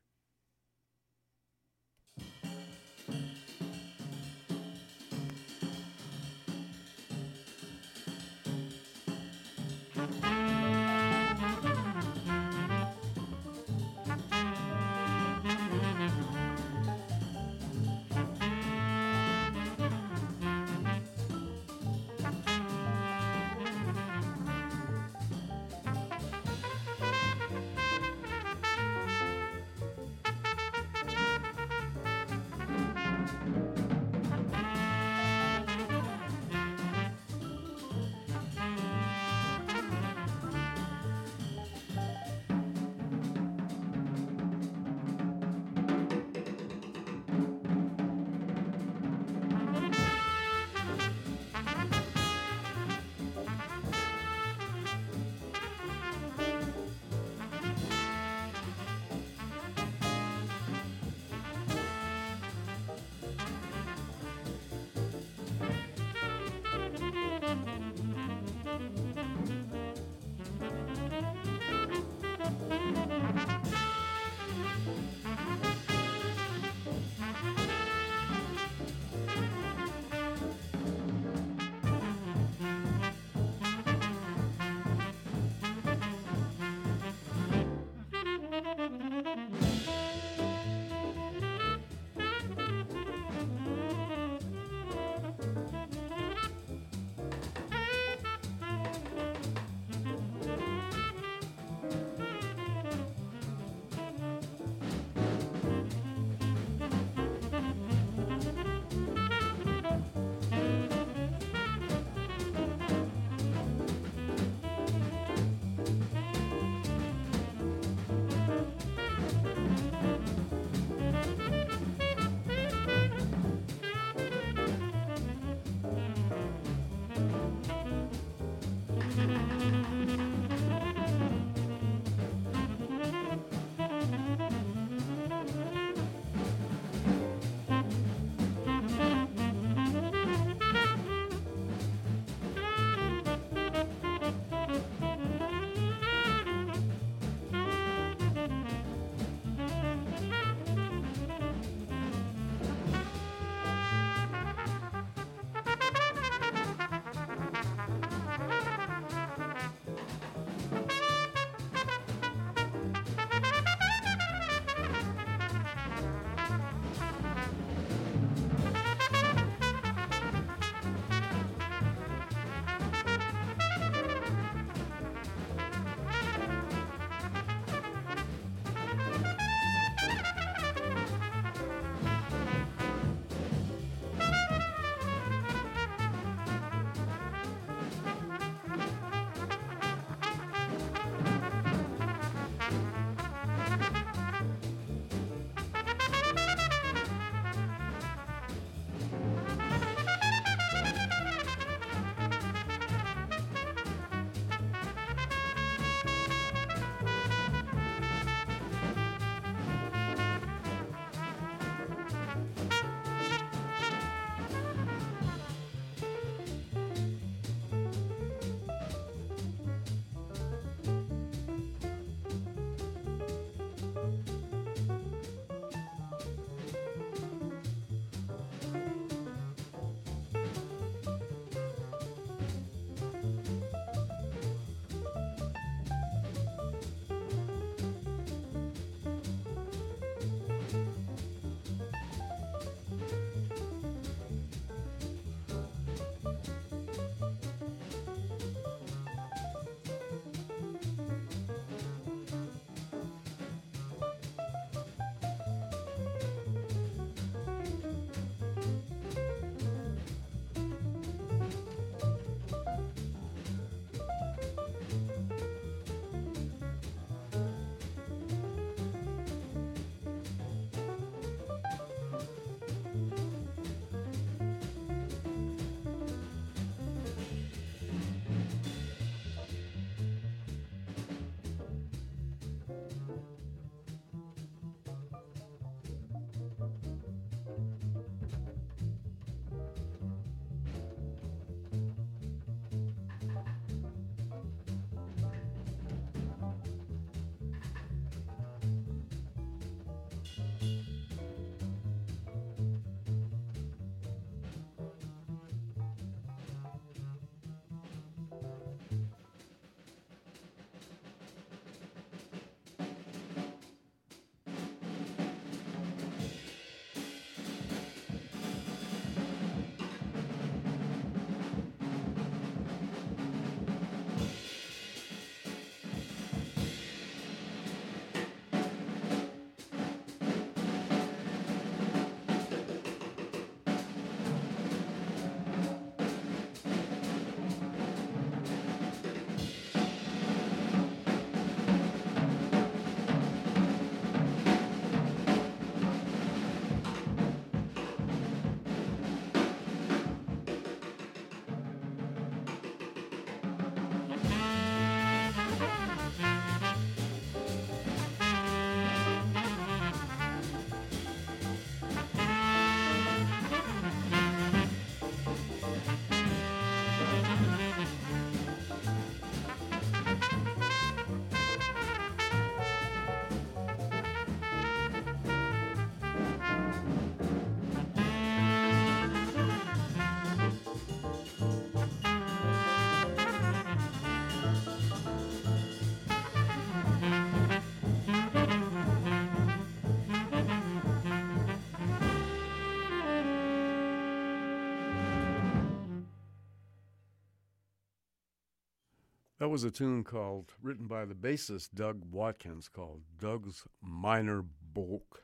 That was a tune called, written by the bassist Doug Watkins, called Doug's Minor B'Ok.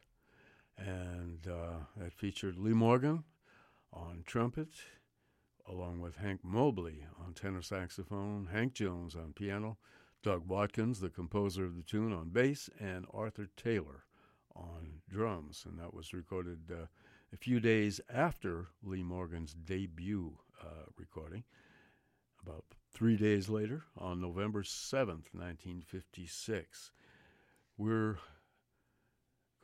And uh, that featured Lee Morgan on trumpet, along with Hank Mobley on tenor saxophone, Hank Jones on piano, Doug Watkins, the composer of the tune, on bass, and Arthur Taylor on drums. And that was recorded uh, a few days after Lee Morgan's debut uh, recording, about three days later, on November 7th, 1956. We're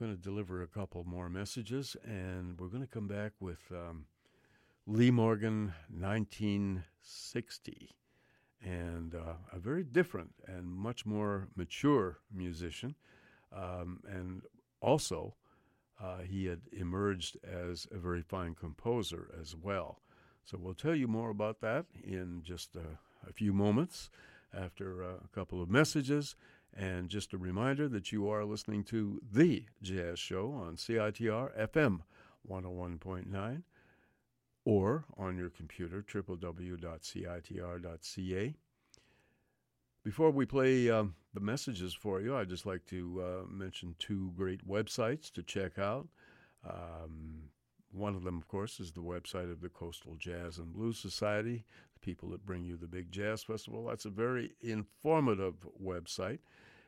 going to deliver a couple more messages, and we're going to come back with um, Lee Morgan 1960, and uh, a very different and much more mature musician, um, and also uh, he had emerged as a very fine composer as well. So we'll tell you more about that in just a, a few moments after a couple of messages. And just a reminder that you are listening to The Jazz Show on CITR FM 101.9 or on your computer, www.citr.ca. Before we play um, the messages for you, I'd just like to uh, mention two great websites to check out. Um, one of them, of course, is the website of the Coastal Jazz and Blues Society, the people that bring you the big jazz festival. That's a very informative website,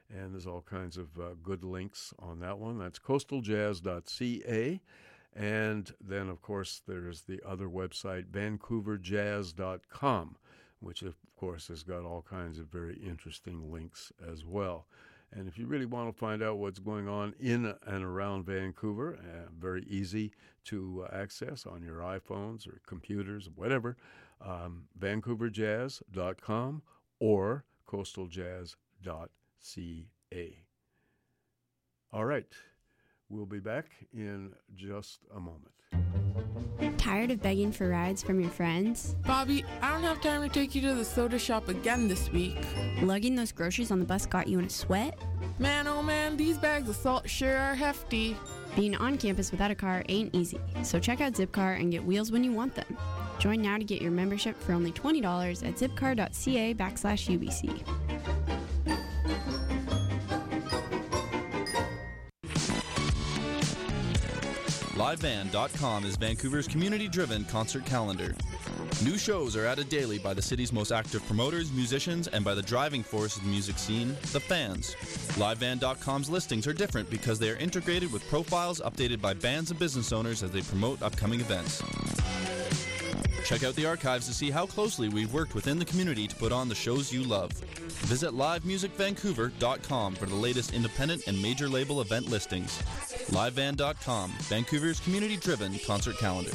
and there's all kinds of uh, good links on that one. That's coastaljazz.ca. And then, of course, there's the other website, vancouverjazz.com, which, of course, has got all kinds of very interesting links as well. And if you really want to find out what's going on in and around Vancouver, uh, very easy to uh, access on your iPhones or computers, whatever, um, vancouverjazz.com or coastaljazz.ca. All right, we'll be back in just a moment. Tired of begging for rides from your friends? Bobby, I don't have time to take you to the soda shop again this week. Lugging those groceries on the bus got you in a sweat? Man, oh man, these bags of salt sure are hefty. Being on campus without a car ain't easy, so check out Zipcar and get wheels when you want them. Join now to get your membership for only $20 at zipcar.ca backslash UBC. LiveBand.com is Vancouver's community driven concert calendar. New shows are added daily by the city's most active promoters, musicians, and by the driving force of the music scene, the fans. LiveBand.com's listings are different because they are integrated with profiles updated by bands and business owners as they promote upcoming events. Check out the archives to see how closely we've worked within the community to put on the shows you love. Visit livemusicvancouver.com for the latest independent and major label event listings. LiveBand.com, Vancouver's community driven concert calendar.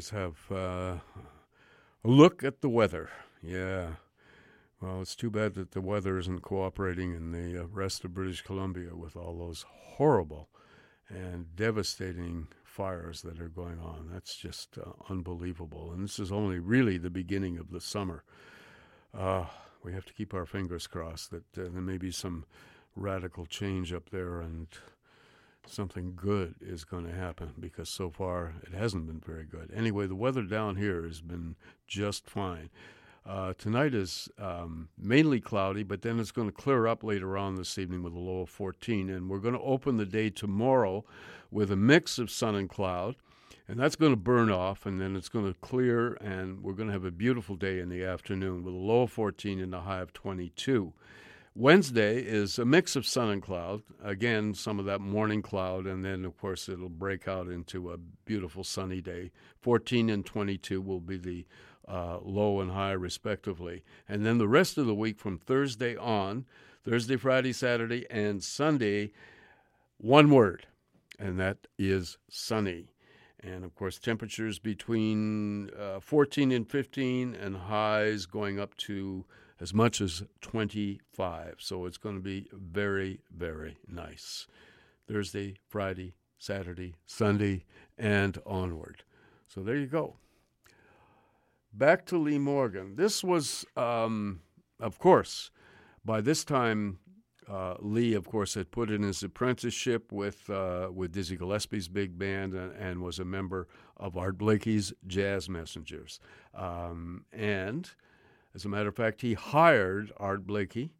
Always have uh, a look at the weather. Yeah. Well, it's too bad that the weather isn't cooperating in the uh, rest of British Columbia with all those horrible and devastating fires that are going on. That's just uh, unbelievable. And this is only really the beginning of the summer. Uh, we have to keep our fingers crossed that uh, there may be some radical change up there and something good is going to happen because so far it hasn't been very good. Anyway, the weather down here has been just fine. Uh, tonight is um, mainly cloudy, but then it's going to clear up later on this evening with a low of 14. And we're going to open the day tomorrow with a mix of sun and cloud. And that's going to burn off, and then it's going to clear, and we're going to have a beautiful day in the afternoon with a low of 14 and a high of 22. Wednesday is a mix of sun and cloud. Again, some of that morning cloud, and then, of course, it'll break out into a beautiful sunny day. 14 and 22 will be the uh, low and high, respectively. And then the rest of the week from Thursday on, Thursday, Friday, Saturday, and Sunday, one word, and that is sunny. And of course, temperatures between uh, 14 and 15, and highs going up to as much as 25. So it's going to be very, very nice. Thursday, Friday, Saturday, Sunday, and onward. So there you go. Back to Lee Morgan. This was, um, of course, by this time, uh, Lee, of course, had put in his apprenticeship with uh, with Dizzy Gillespie's big band and, and, was a member of Art Blakey's Jazz Messengers. Um, and as a matter of fact, he hired Art Blakey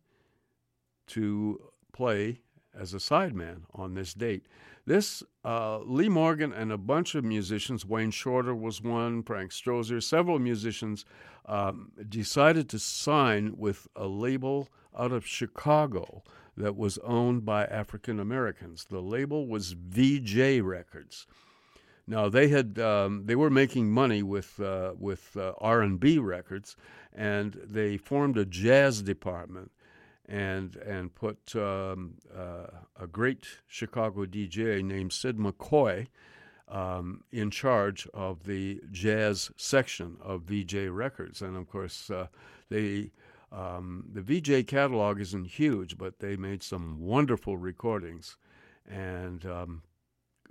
to play as a sideman on this date. This uh, Lee Morgan and a bunch of musicians, Wayne Shorter was one, Frank Strozier, several musicians um, decided to sign with a label out of Chicago that was owned by African Americans. The label was Vee-Jay Records. Now they had um, they were making money with uh, with uh, R and B records, and they formed a jazz department, and and put um, uh, a great Chicago DJ named Sid McCoy um, in charge of the jazz section of Vee-Jay Records, and of course uh, they. Um, the Vee-Jay catalog isn't huge, but they made some wonderful recordings, and um,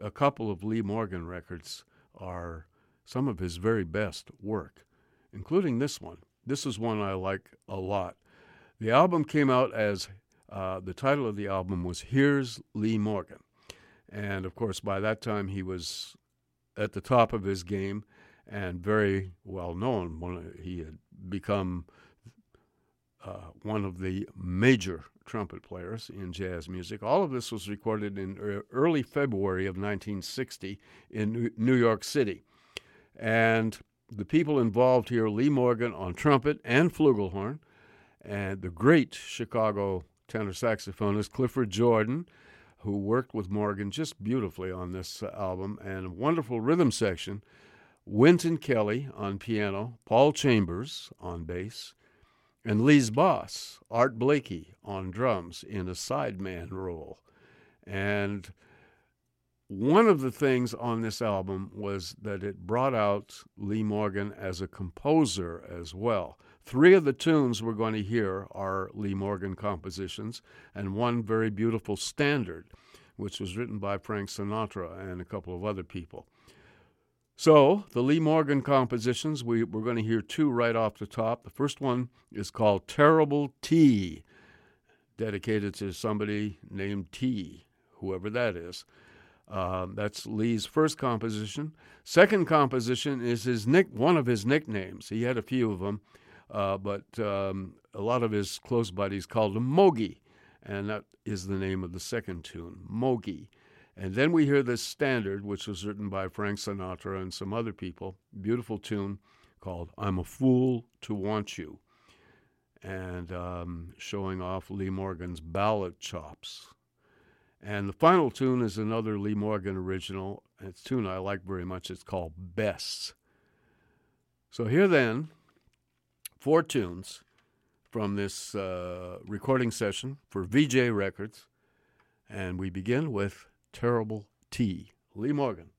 a couple of Lee Morgan records are some of his very best work, including this one. This is one I like a lot. The album came out as uh, the title of the album was Here's Lee Morgan. And of course, by that time, he was at the top of his game and very well known. He had become uh, one of the major trumpet players in jazz music. All of this was recorded in early February of 1960 in New York City. And the people involved here Lee Morgan on trumpet and flugelhorn, and the great Chicago tenor saxophonist Clifford Jordan, who worked with Morgan just beautifully on this uh, album, and a wonderful rhythm section. Wynton Kelly on piano, Paul Chambers on bass, and Lee's boss, Art Blakey, on drums in a sideman role. And one of the things on this album was that it brought out Lee Morgan as a composer as well. Three of the tunes we're going to hear are Lee Morgan compositions, and one very beautiful standard, which was written by Frank Sinatra and a couple of other people. So, the Lee Morgan compositions, we, we're going to hear two right off the top. The first one is called Terrible T, dedicated to somebody named T, whoever that is. Uh, that's Lee's first composition. Second composition is his nick, one of his nicknames. He had a few of them, uh, but um, a lot of his close buddies called him Mogie, and that is the name of the second tune, Mogie. And then we hear this standard, which was written by Frank Sinatra and some other people, beautiful tune called I'm a Fool to Want You, and um, showing off Lee Morgan's ballad chops. And the final tune is another Lee Morgan original. It's a tune I like very much. It's called Best. So here then, four tunes from this uh, recording session for Vee-Jay Records. And we begin with Terrible T. Lee Morgan.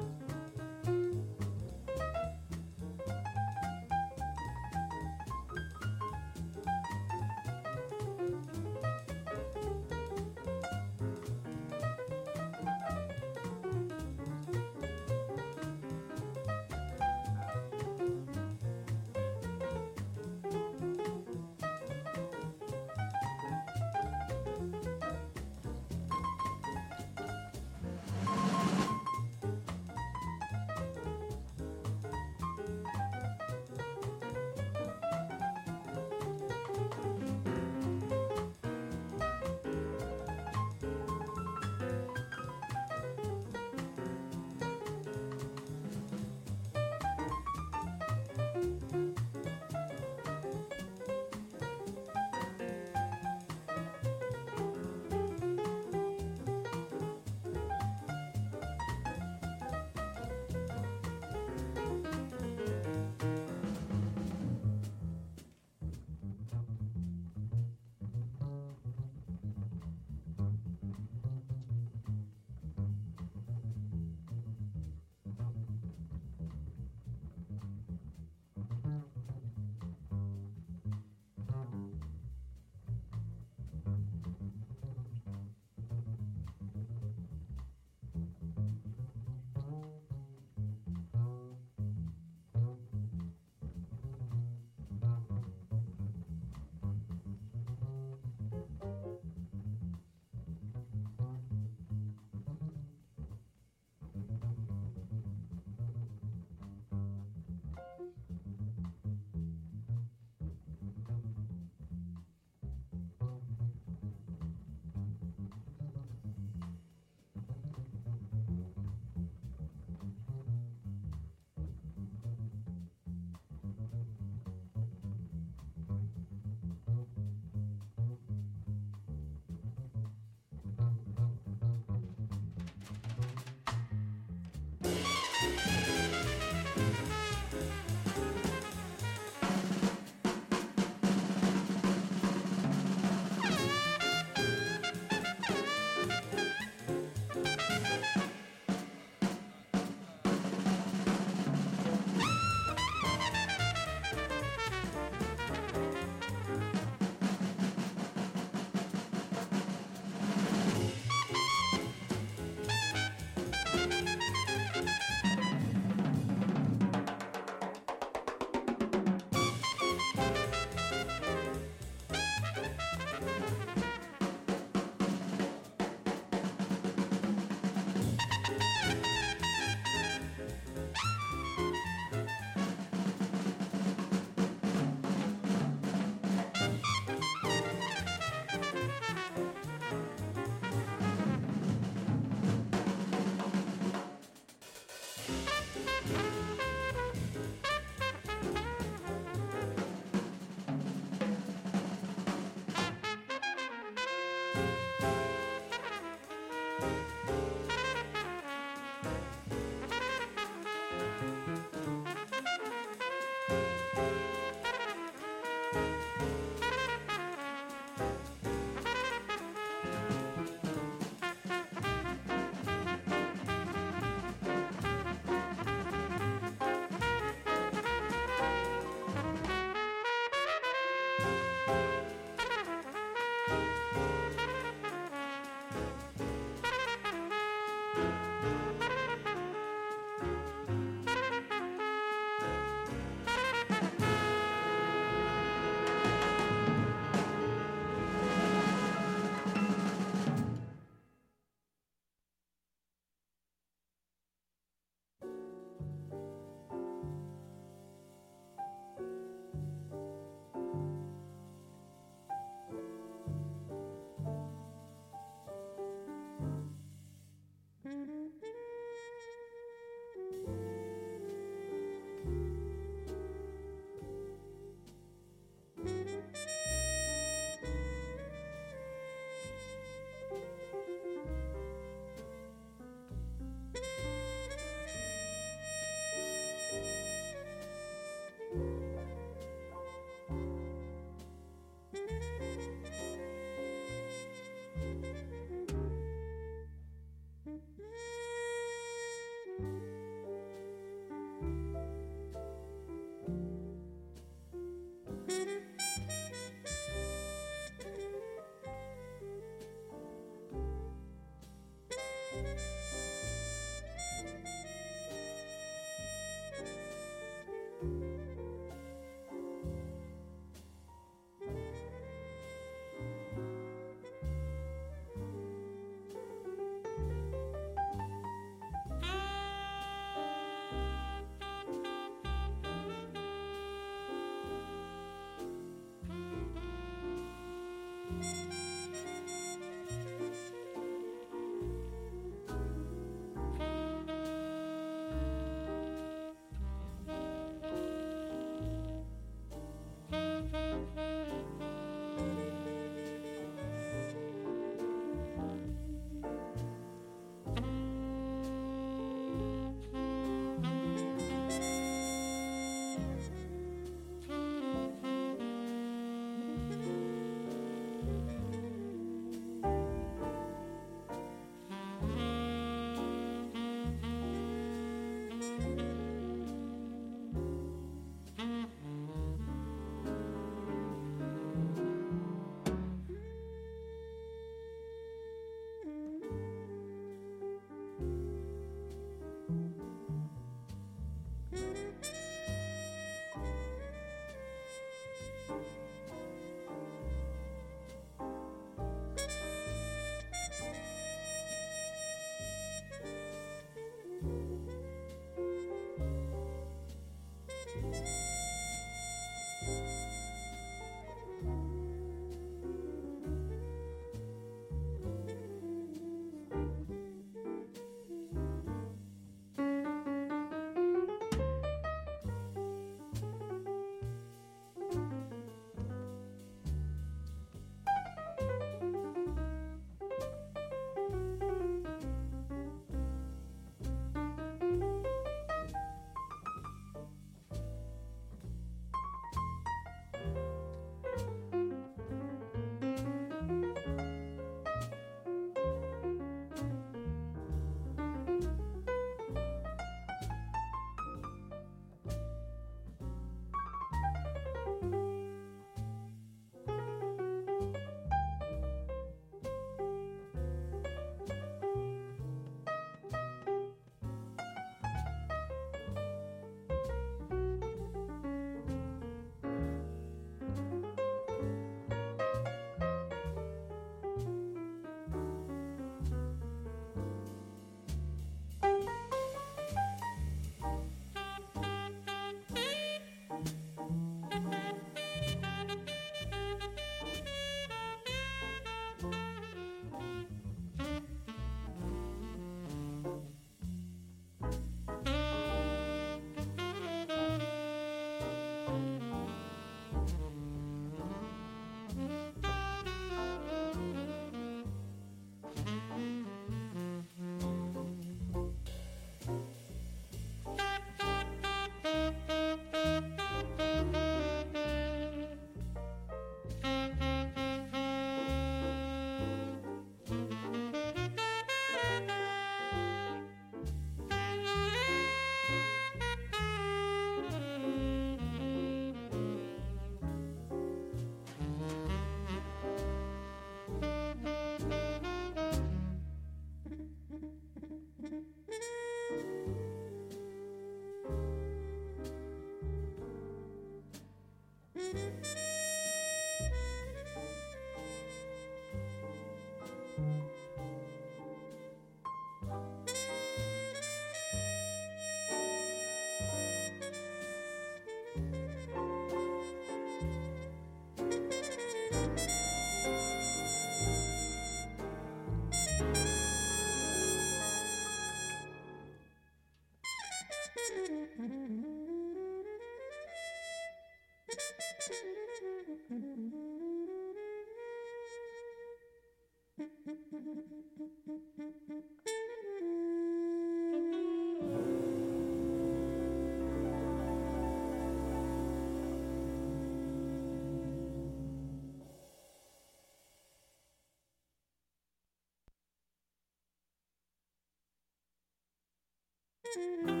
Mm-hmm.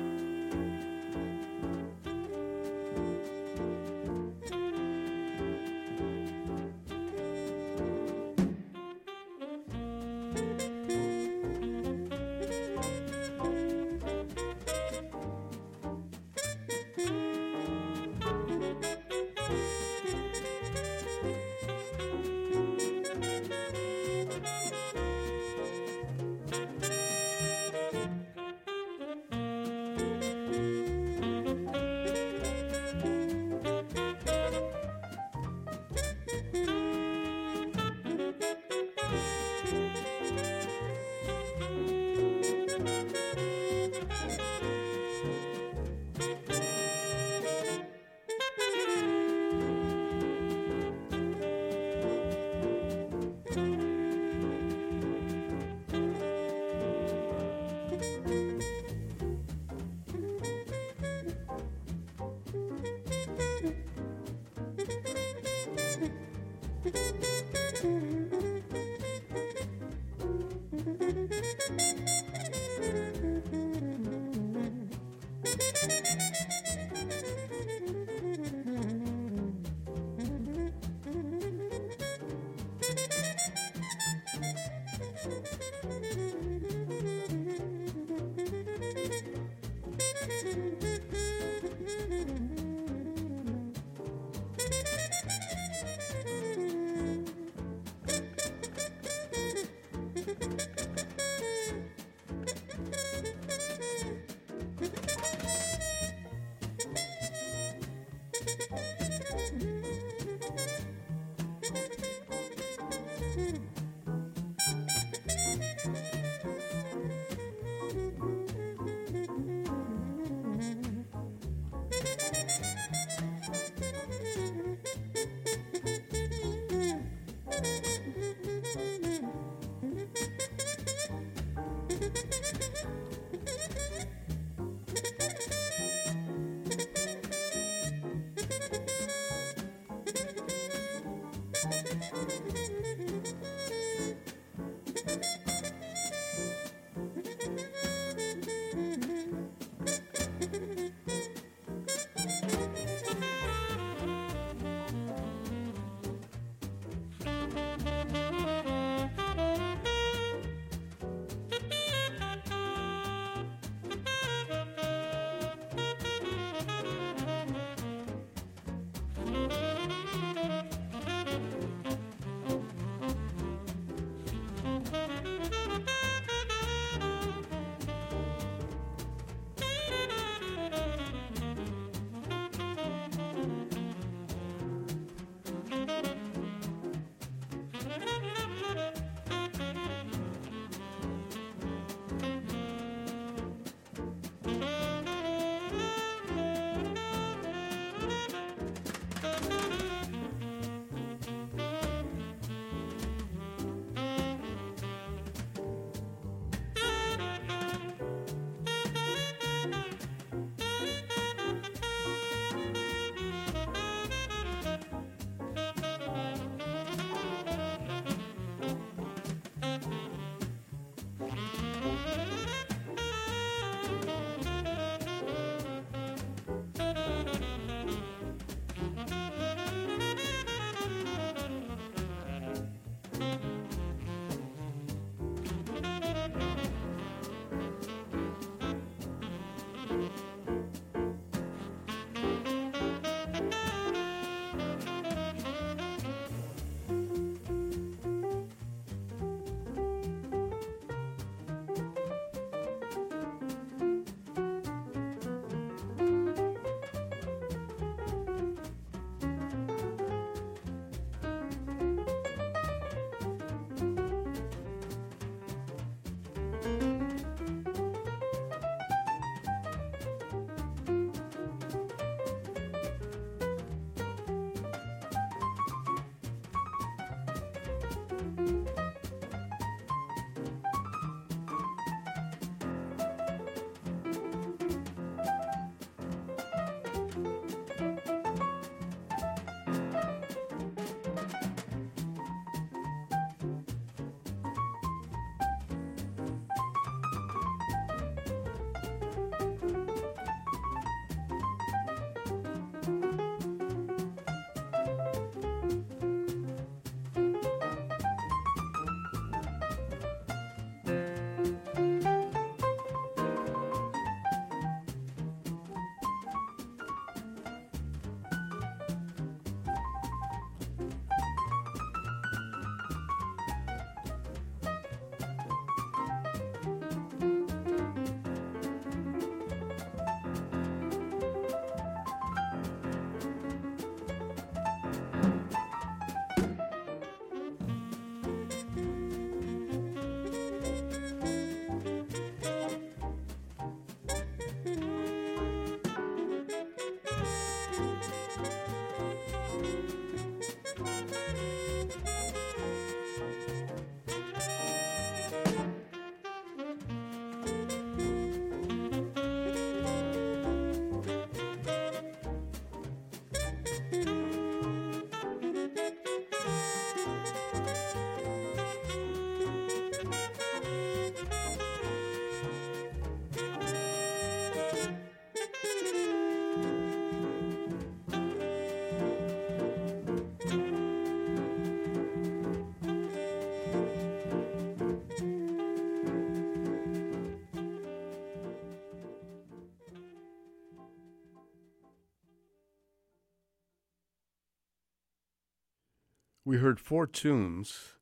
we heard four tunes,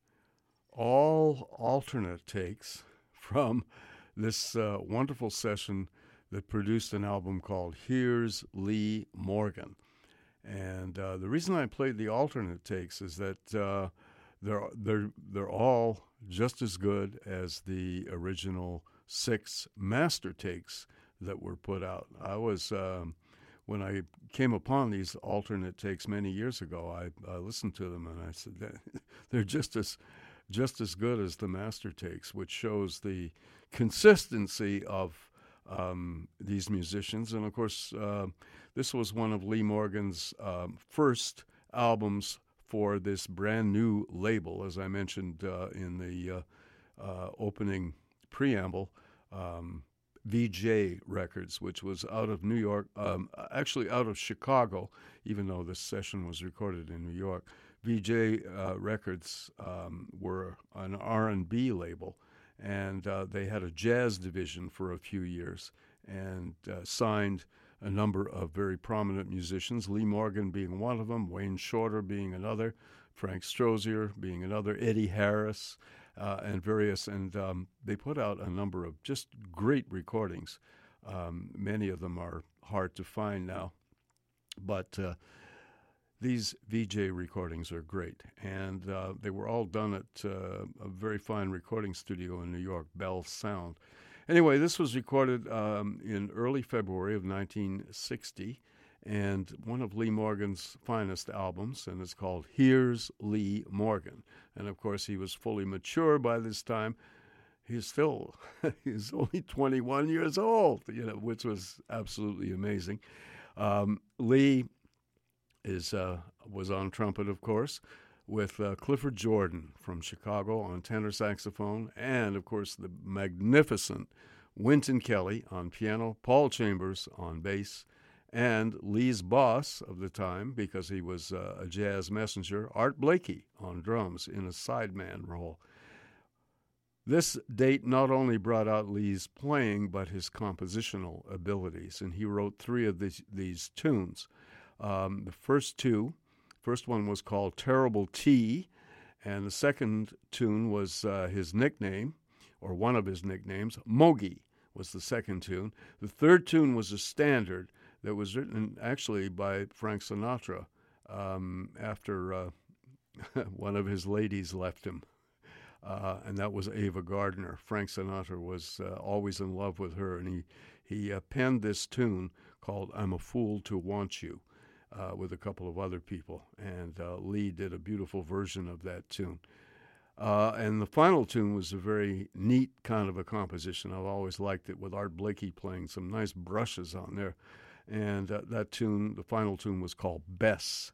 all alternate takes from this uh, wonderful session that produced an album called Here's Lee Morgan. And uh, the reason I played the alternate takes is that uh, they're, they're, they're all just as good as the original six master takes that were put out. I was, um, when I came upon these alternate takes many years ago, I, I listened to them and I said, they're just as, just as good as the master takes, which shows the consistency of um, these musicians. And of course, uh, this was one of Lee Morgan's um, first albums for this brand new label, as I mentioned uh, in the uh, uh opening preamble. Um, Vee-Jay Records, which was out of New York, um, actually out of Chicago, even though this session was recorded in New York. Vee-Jay uh, Records um, were an R&B label, and uh, they had a jazz division for a few years and uh, signed a number of very prominent musicians, Lee Morgan being one of them, Wayne Shorter being another, Frank Strozier being another, Eddie Harris, uh, and various. And um, they put out a number of just great recordings. Um, many of them are hard to find now, but uh, these Vee-Jay recordings are great, and uh, they were all done at uh, a very fine recording studio in New York, Bell Sound. Anyway, this was recorded um, in early February of 1960, and one of Lee Morgan's finest albums, and it's called Here's Lee Morgan. And of course, he was fully mature by this time. He's still he's only 21 years old, you know, which was absolutely amazing. Um, Lee is uh, was on trumpet, of course, with uh, Clifford Jordan from Chicago on tenor saxophone, and of course the magnificent Wynton Kelly on piano, Paul Chambers on bass, and Lee's boss of the time, because he was uh, a jazz messenger, Art Blakey on drums in a sideman role. This date not only brought out Lee's playing, but his compositional abilities, and he wrote three of these, these tunes. Um, the first two, first one was called Terrible T, and the second tune was uh, his nickname, or one of his nicknames, Mogie was the second tune. The third tune was a standard that was written actually by Frank Sinatra um, after uh, one of his ladies left him. Uh, and that was Ava Gardner. Frank Sinatra was uh, always in love with her, and he he uh, penned this tune called "I'm a Fool to Want You." uh, with a couple of other people, and uh, Lee did a beautiful version of that tune. Uh, and the final tune was a very neat kind of a composition. I've always liked it with Art Blakey playing some nice brushes on there. And uh, that tune, the final tune, was called Bess.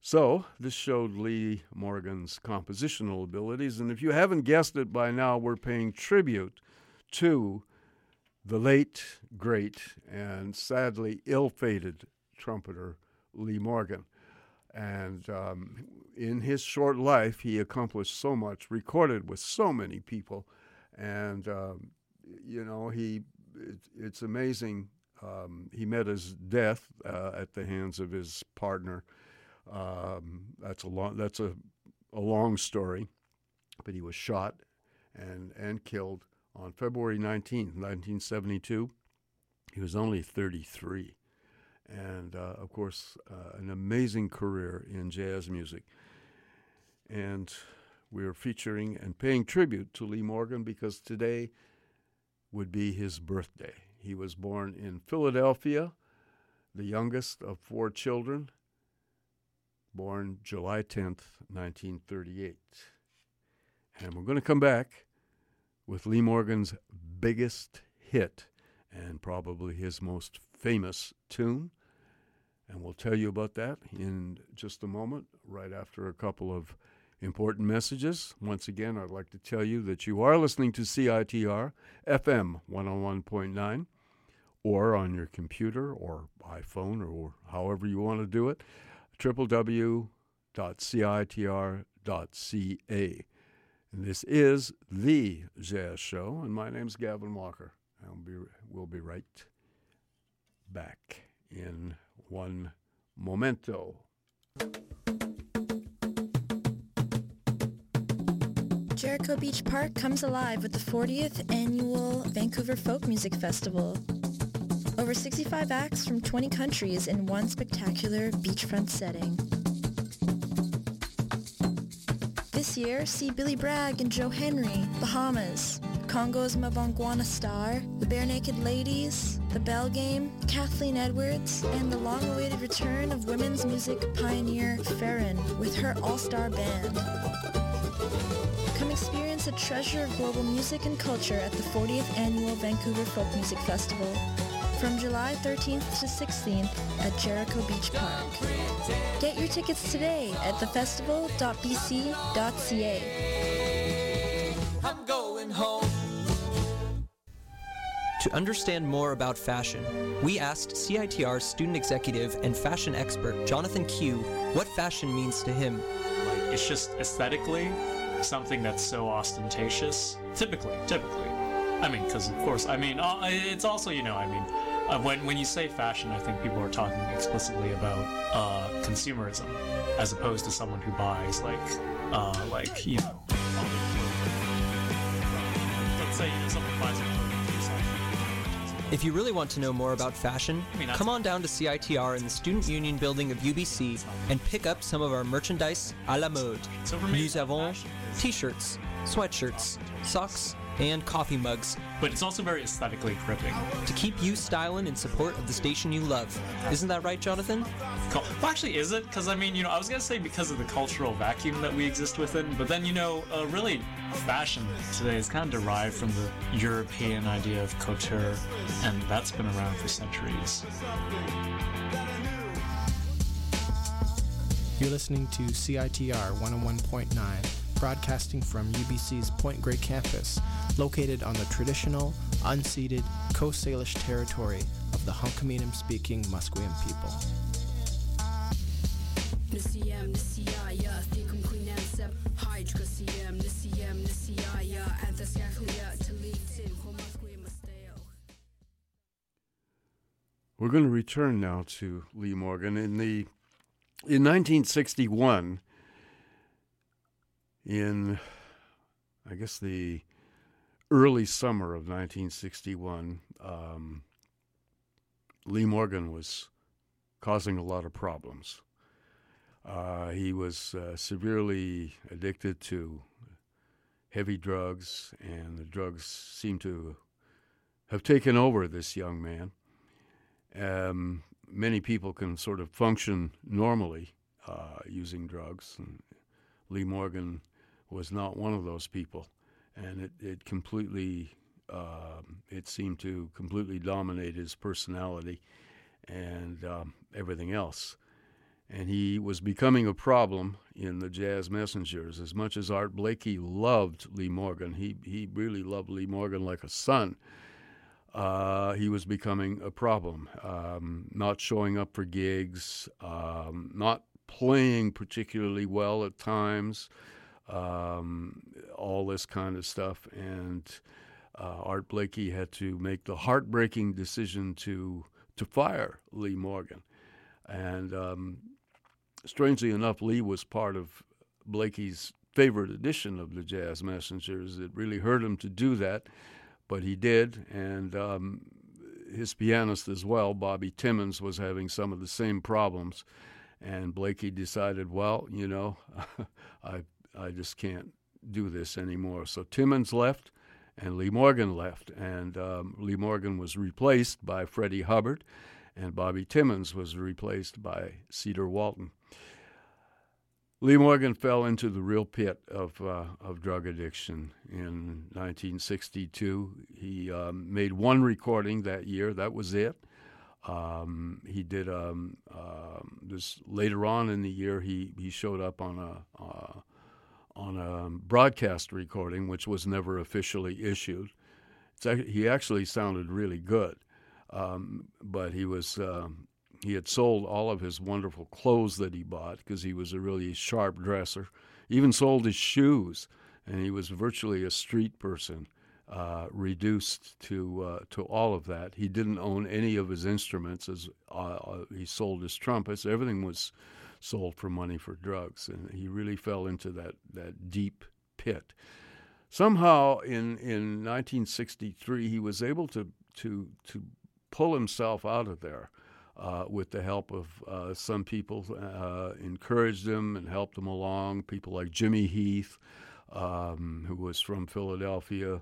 So, this showed Lee Morgan's compositional abilities. And if you haven't guessed it by now, we're paying tribute to the late, great, and sadly ill fated trumpeter Lee Morgan. And um, in his short life, he accomplished so much, recorded with so many people. And, um, you know, he it, it's amazing. Um, he met his death uh, at the hands of his partner. Um, that's a long, that's a, a long story, but he was shot and, and killed on February 19th, 1972. He was only 33 and uh, of course, uh, an amazing career in jazz music. And we're featuring and paying tribute to Lee Morgan because today would be his birthday. He was born in Philadelphia, the youngest of four children, born July 10th, 1938. And we're going to come back with Lee Morgan's biggest hit and probably his most famous tune. And we'll tell you about that in just a moment, right after a couple of important messages. Once again, I'd like to tell you that you are listening to CITR FM 101.9 or on your computer or iPhone or however you want to do it, www.citr.ca. And this is The Jazz Show, and my name is Gavin Walker. I'll be, we'll be right back in one momento. Jericho Beach Park comes alive with the 40th annual Vancouver Folk Music Festival. Over 65 acts from 20 countries in one spectacular beachfront setting. This year, see Billy Bragg and Joe Henry, Bahamas, Congo's Mbongwana Star, the Barenaked Ladies, the Bell Game, Kathleen Edwards, and the long-awaited return of women's music pioneer Ferron with her all-star band. Come experience a treasure of global music and culture at the 40th Annual Vancouver Folk Music Festival from July 13th to 16th at Jericho Beach Park. Get your tickets today at thefestival.bc.ca. I'm going home. To understand more about fashion, we asked CITR student executive and fashion expert Jonathan Q what fashion means to him. Like it's just aesthetically something that's so ostentatious. Typically, typically. I mean, because of course, I mean, uh, it's also you know, I mean, uh, when when you say fashion, I think people are talking explicitly about uh, consumerism, as opposed to someone who buys like uh, like you know, all the clothing. let's say you know, someone buys a clothing piece off If you really want to know more about fashion, I mean, that's- come on down to CITR in the Student Union building of UBC and pick up some of our merchandise à la mode. Nous avons t-shirts, sweatshirts, socks, and coffee mugs but it's also very aesthetically gripping. to keep you styling in support of the station you love. Isn't that right, Jonathan? Cul- Well, actually, is it? Because I mean, you know, I was gonna say because of the cultural vacuum that we exist within, but then you know, uh, really, fashion today is kind of derived from the European idea of couture, and that's been around for centuries. You're listening to CITR 101.9, broadcasting from UBC's Point Grey campus, located on the traditional, unceded Coast Salish territory of the Hunkaminam speaking Musqueam people. Nisiyam, nisiyaya, thikum kuinam sep, hydra siyam, nisiyam, nisiyaya, anthasyakuya, talitin, homasquim masteo. We're going to return now to Lee Morgan in the in 1961 in I guess the early summer of 1961 um, Lee Morgan was causing a lot of problems. Uh, he was uh, severely addicted to heavy drugs, and the drugs seemed to have taken over this young man um, many people can sort of function normally uh, using drugs. And Lee Morgan was not one of those people, and it, it completely um it seemed to completely dominate his personality and um, everything else. And he was becoming a problem in the Jazz Messengers. As much as Art Blakey loved Lee Morgan, he, he really loved Lee Morgan like a son uh, he was becoming a problem. Um, not showing up for gigs, um, not playing particularly well at times, um, all this kind of stuff. And uh, Art Blakey had to make the heartbreaking decision to to fire Lee Morgan. And um, strangely enough, Lee was part of Blakey's favorite edition of the Jazz Messengers. It really hurt him to do that but he did, and um, his pianist as well, Bobby Timmons, was having some of the same problems, and Blakey decided, well, you know, I I just can't do this anymore. So Timmons left, and Lee Morgan left, and um, Lee Morgan was replaced by Freddie Hubbard, and Bobby Timmons was replaced by Cedar Walton. Lee Morgan fell into the real pit of uh, of drug addiction in 1962. He um, made one recording that year. That was it. Um, he did um, uh, this later on in the year. He he showed up on a uh, on a broadcast recording, which was never officially issued. It's, he actually sounded really good, um, but he was um, he had sold all of his wonderful clothes that he bought because he was a really sharp dresser. Even sold his shoes, and he was virtually a street person, uh, reduced to uh, to all of that. He didn't own any of his instruments. As uh, he sold his trumpets, everything was sold for money for drugs, and he really fell into that that deep pit. somehow in in 1963 he was able to to to pull himself out of there uh, with the help of uh, some people uh, encouraged him and helped him along. People like Jimmy Heath, um, who was from Philadelphia,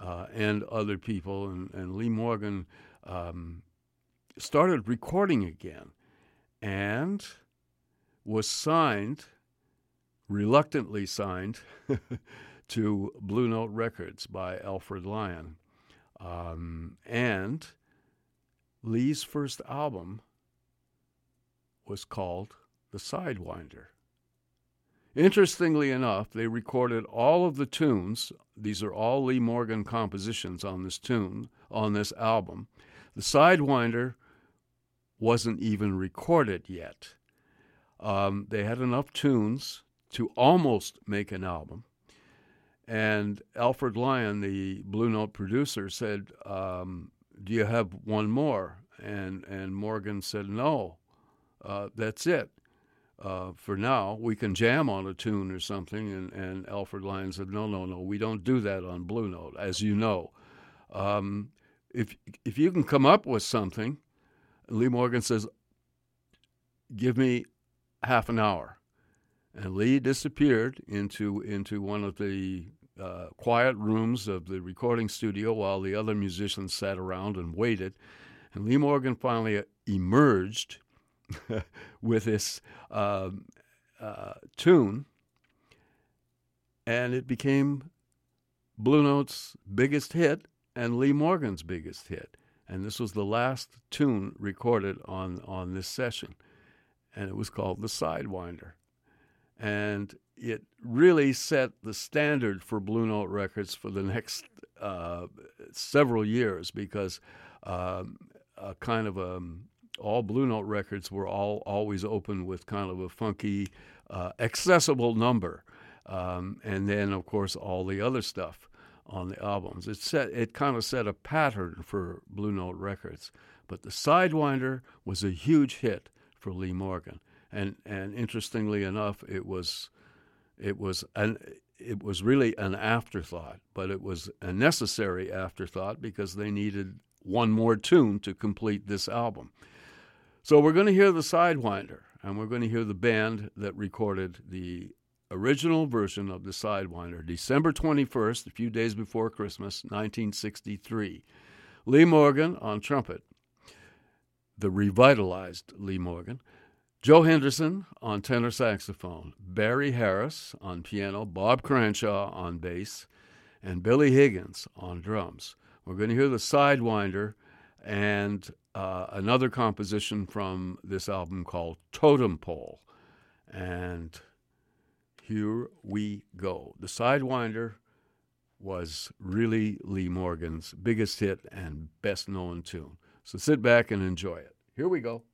uh, and other people. And, and Lee Morgan um, started recording again and was signed, reluctantly signed, to Blue Note Records by Alfred Lion. Um, and Lee's first album was called The Sidewinder. Interestingly enough, they recorded all of the tunes. These are all Lee Morgan compositions on this tune, on this album. The Sidewinder wasn't even recorded yet. Um, they had enough tunes to almost make an album. And Alfred Lion, the Blue Note producer, said, um, do you have one more? And and Morgan said, no, uh, that's it. Uh, for now, we can jam on a tune or something. And, and Alfred Lion said, no, no, no, we don't do that on Blue Note, as you know. Um, if if you can come up with something, Lee Morgan says, give me half an hour. And Lee disappeared into into one of the uh, quiet rooms of the recording studio while the other musicians sat around and waited. And Lee Morgan finally emerged with this uh, uh, tune, and it became Blue Note's biggest hit and Lee Morgan's biggest hit. And this was the last tune recorded on, on this session. And it was called The Sidewinder. And it really set the standard for Blue Note Records for the next uh, several years because um, a kind of a, um, all Blue Note records were all always open with kind of a funky, uh, accessible number, um, and then of course all the other stuff on the albums. It set it kind of set a pattern for Blue Note records, but the Sidewinder was a huge hit for Lee Morgan, and and interestingly enough, it was it was an it was really an afterthought, but it was a necessary afterthought because they needed one more tune to complete this album. So we're going to hear the Sidewinder, and we're going to hear the band that recorded the original version of the Sidewinder, December 21st, a few days before Christmas, 1963. Lee Morgan on trumpet, the revitalized Lee Morgan. Joe Henderson on tenor saxophone, Barry Harris on piano, Bob Cranshaw on bass, and Billy Higgins on drums. We're going to hear the Sidewinder and uh, another composition from this album called Totem Pole. And here we go. The Sidewinder was really Lee Morgan's biggest hit and best known tune. So sit back and enjoy it. Here we go.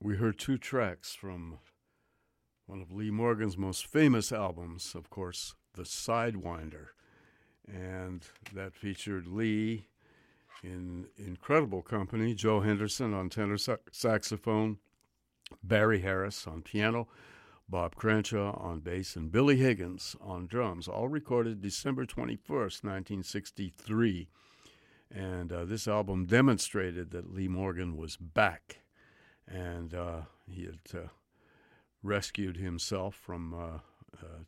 We heard two tracks from one of Lee Morgan's most famous albums, of course, The Sidewinder. And that featured Lee in incredible company Joe Henderson on tenor saxophone, Barry Harris on piano, Bob Cranshaw on bass, and Billy Higgins on drums, all recorded December 21st, 1963. And uh, this album demonstrated that Lee Morgan was back and uh, he had uh, rescued himself from uh,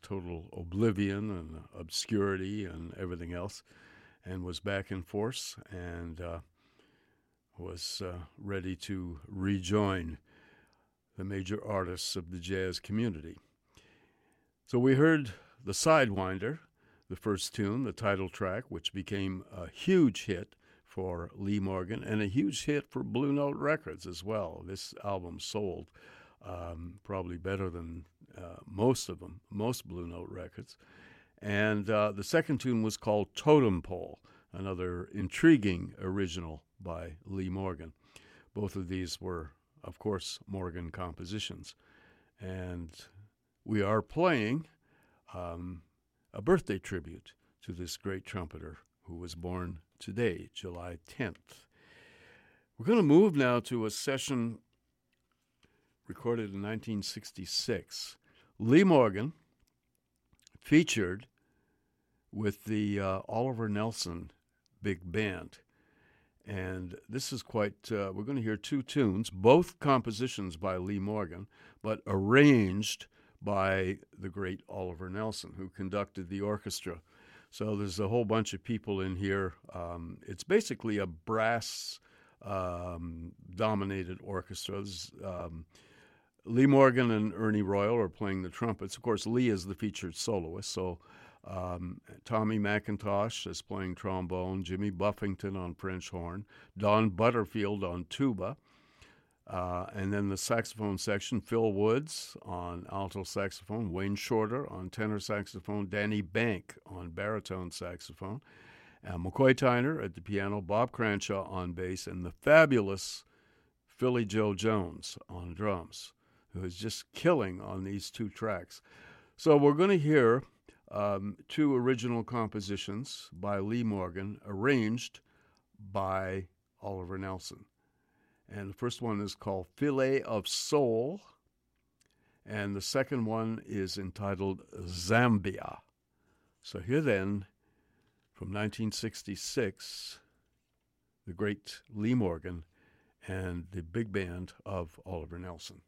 total oblivion and obscurity and everything else, and was back in force and uh, was uh, ready to rejoin the major artists of the jazz community. So we heard the Sidewinder, the first tune, the title track, which became a huge hit for Lee Morgan and a huge hit for Blue Note Records as well. This album sold um, probably better than uh, most of them, most Blue Note records. And uh, the second tune was called Totem Pole, another intriguing original by Lee Morgan. Both of these were, of course, Morgan compositions. And we are playing um, a birthday tribute to this great trumpeter who was born today, July 10th. We're going to move now to a session recorded in 1966. Lee Morgan featured with the uh, Oliver Nelson Big Band. And this is quite, uh, we're going to hear two tunes, both compositions by Lee Morgan, but arranged by the great Oliver Nelson, who conducted the orchestra so there's a whole bunch of people in here. Um, it's basically a brass um, dominated orchestra. Um, Lee Morgan and Ernie Royal are playing the trumpets. Of course, Lee is the featured soloist. So um, Tommy McIntosh is playing trombone, Jimmy Buffington on French horn, Don Butterfield on tuba. Uh, and then the saxophone section, Phil Woods on alto saxophone, Wayne Shorter on tenor saxophone, Danny Bank on baritone saxophone, and McCoy Tyner at the piano, Bob Cranshaw on bass, and the fabulous Philly Joe Jones on drums, who is just killing on these two tracks. So we're going to hear um, two original compositions by Lee Morgan, arranged by Oliver Nelson. And the first one is called Fillet of Soul. And the second one is entitled Zambia. So here then, from 1966, the great Lee Morgan and the big band of Oliver Nelson.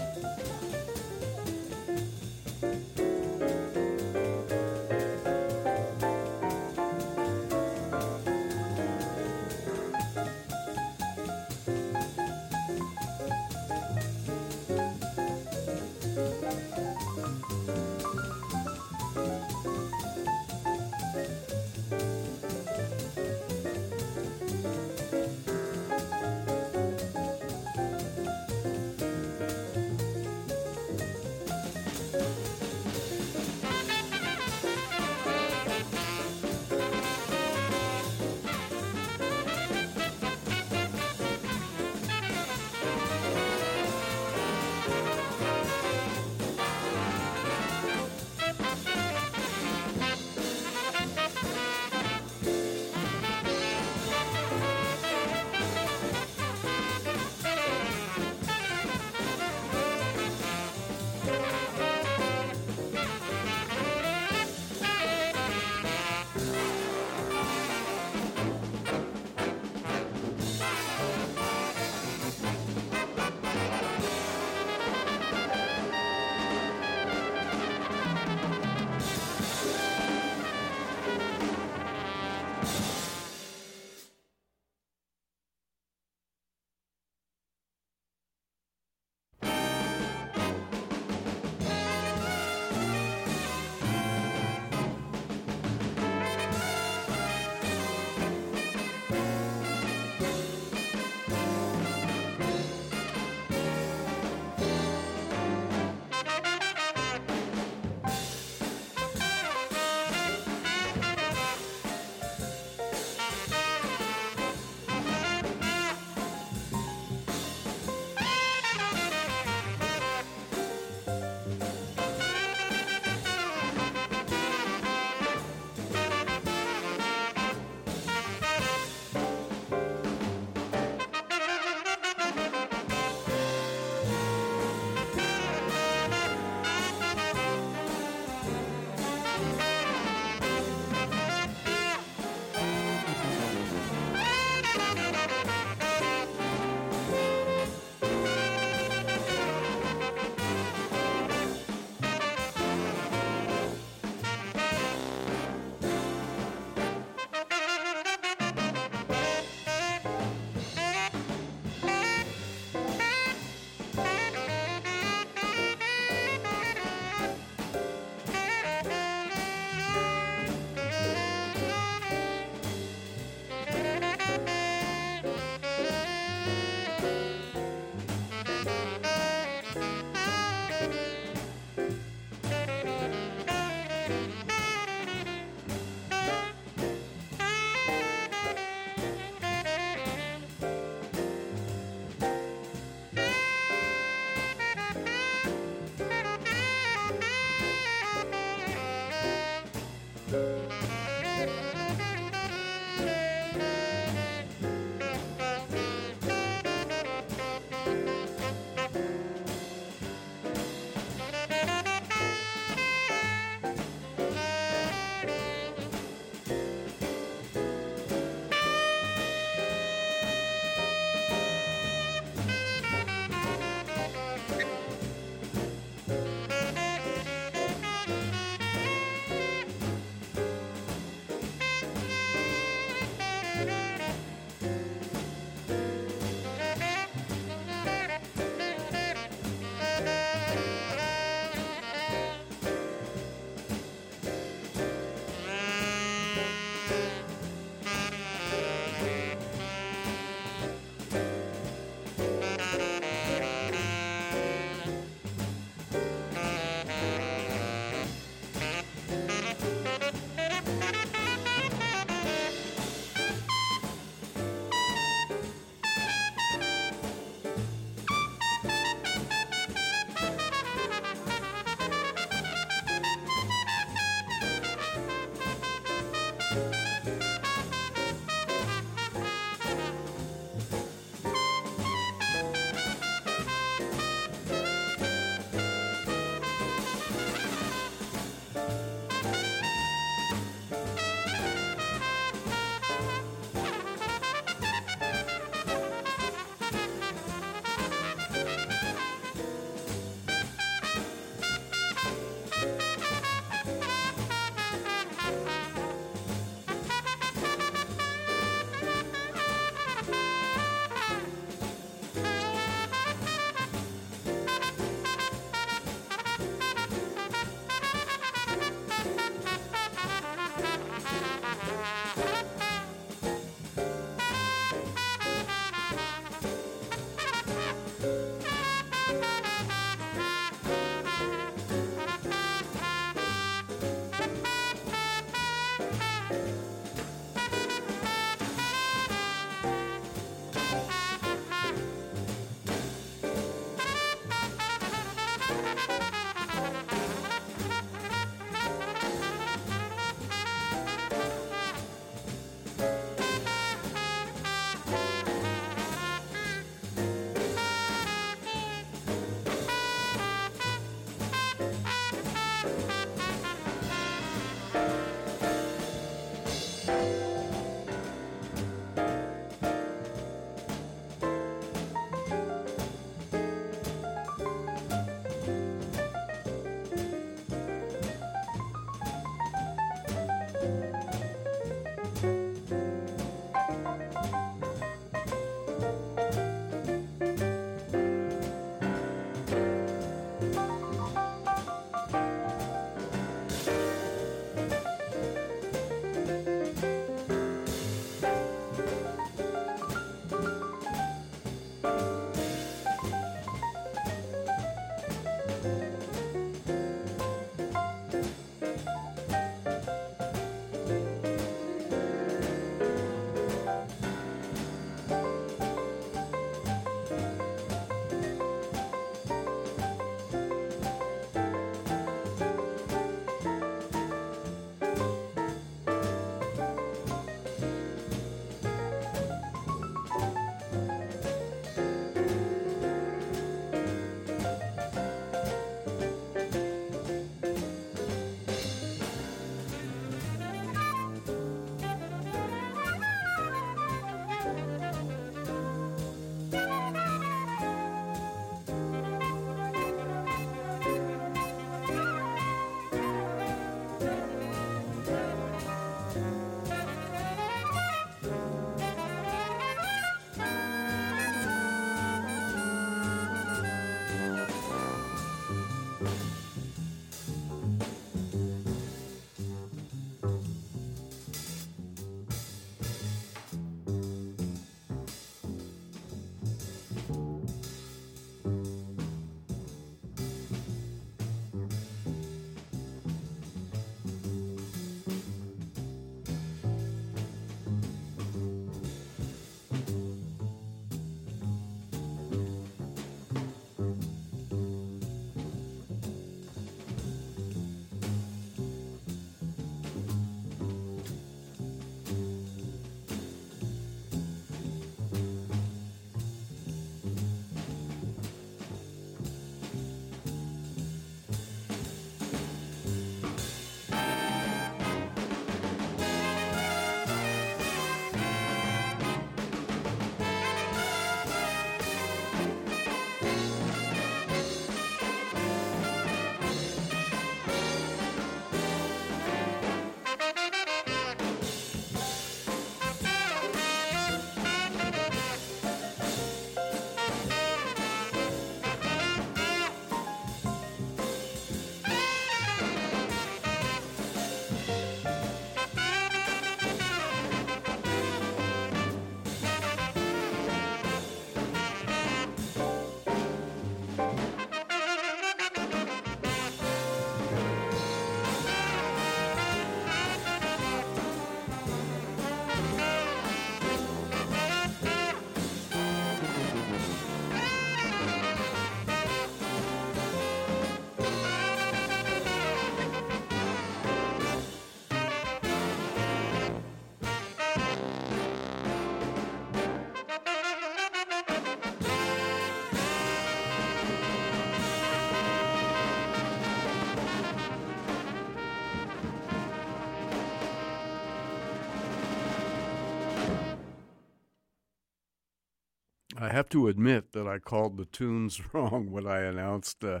Have to admit that I called the tunes wrong when I announced uh,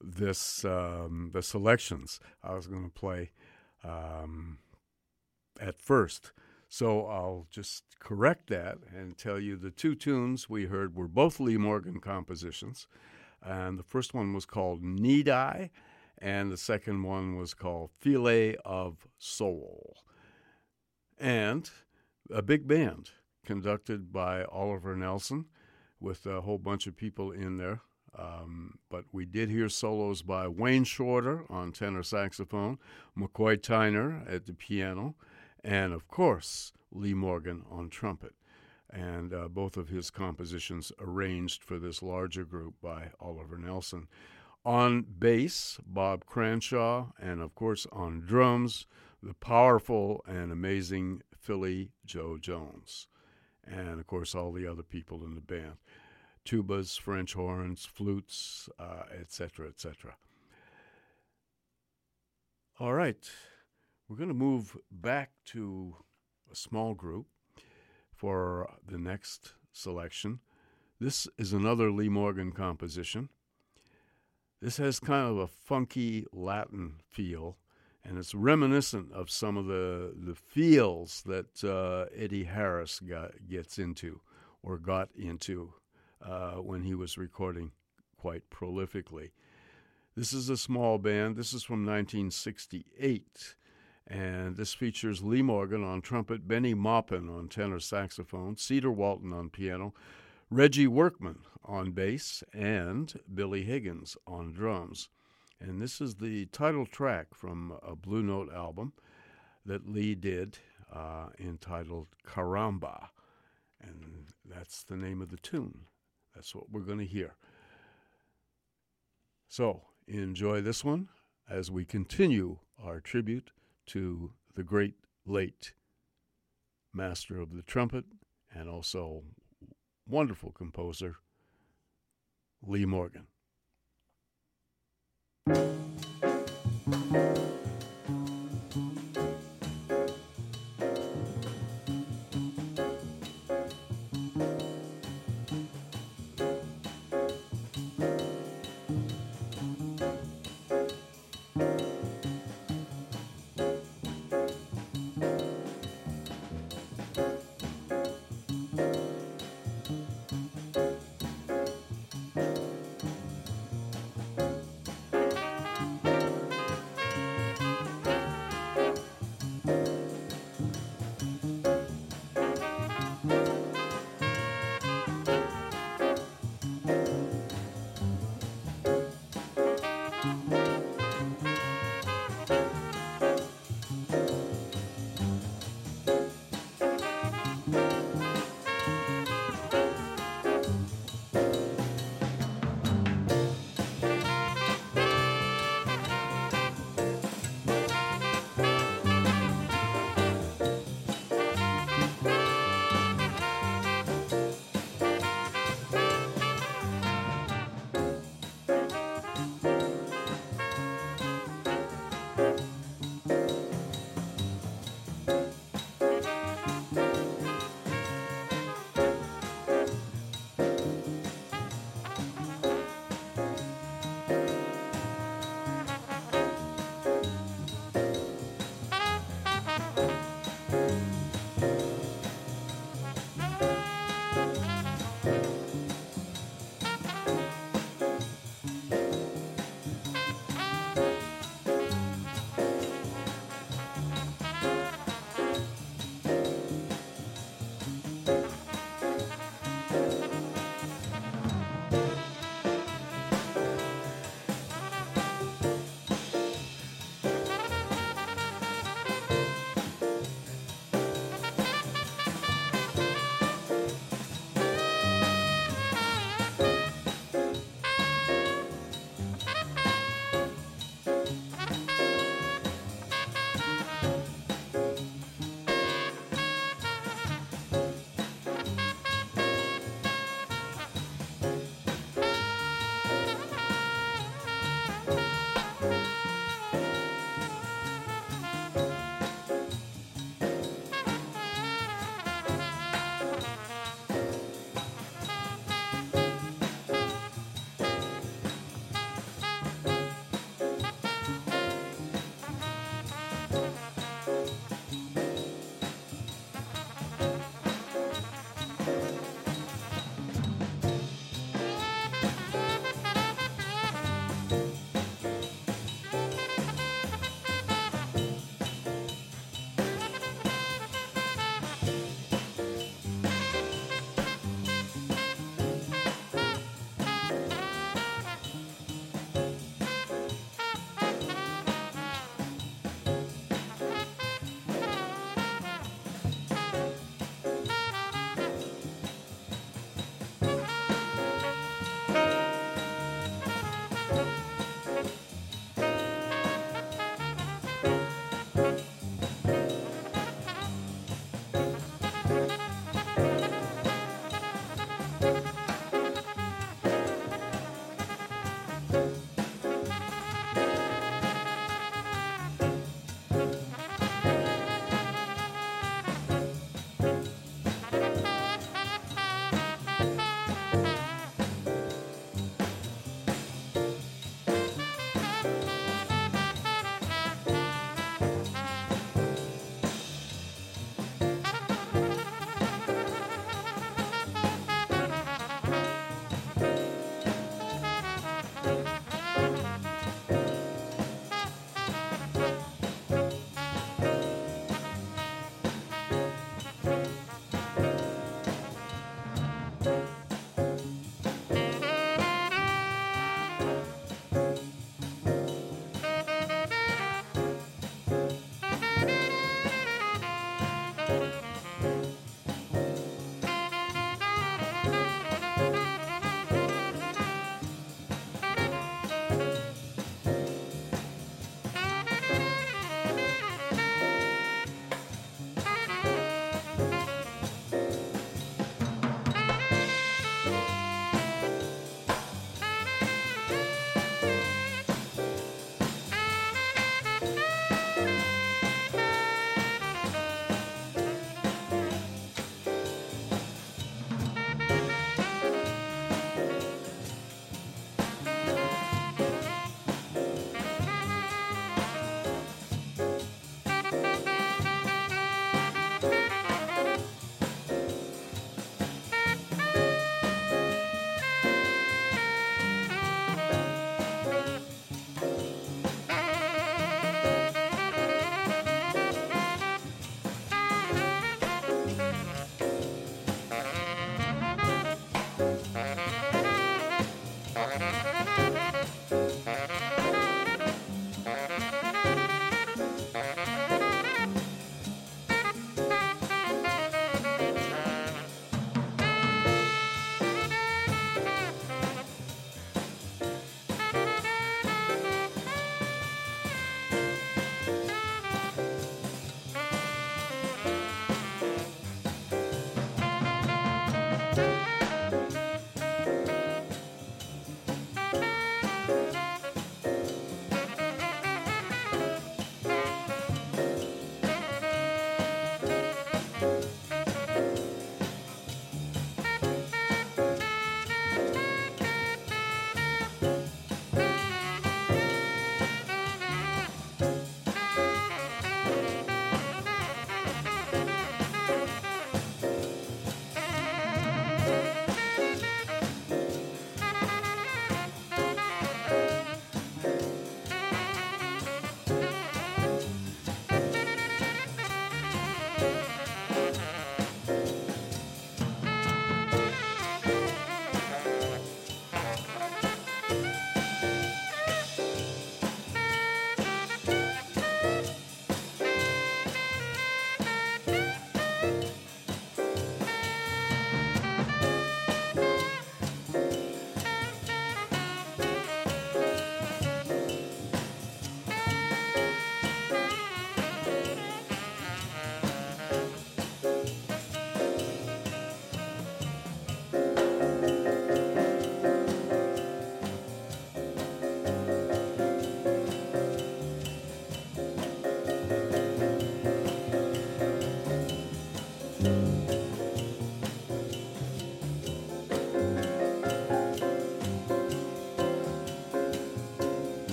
this um, the selections I was going to play um, at first. So I'll just correct that and tell you the two tunes we heard were both Lee Morgan compositions. And the first one was called Need I, and the second one was called Filet of Soul. And a big band conducted by Oliver Nelson with a whole bunch of people in there. Um, but we did hear solos by Wayne Shorter on tenor saxophone, McCoy Tyner at the piano, and of course, Lee Morgan on trumpet. And uh, both of his compositions arranged for this larger group by Oliver Nelson. On bass, Bob Cranshaw, and of course on drums, the powerful and amazing Philly Joe Jones. And of course, all the other people in the band tubas, French horns, flutes, etc., uh, etc. Et all right. We're going to move back to a small group for the next selection. This is another Lee Morgan composition. This has kind of a funky Latin feel, and it's reminiscent of some of the the feels that uh, Eddie Harris got gets into or got into uh, when he was recording quite prolifically. This is a small band. This is from 1968. And this features Lee Morgan on trumpet, Bennie Maupin on tenor saxophone, Cedar Walton on piano, Reggie Workman on bass, and Billy Higgins on drums. And this is the title track from a Blue Note album that Lee did uh, entitled Caramba. And that's the name of the tune. That's what we're going to hear. So enjoy this one as we continue our tribute to the great late master of the trumpet and also wonderful composer, Lee Morgan.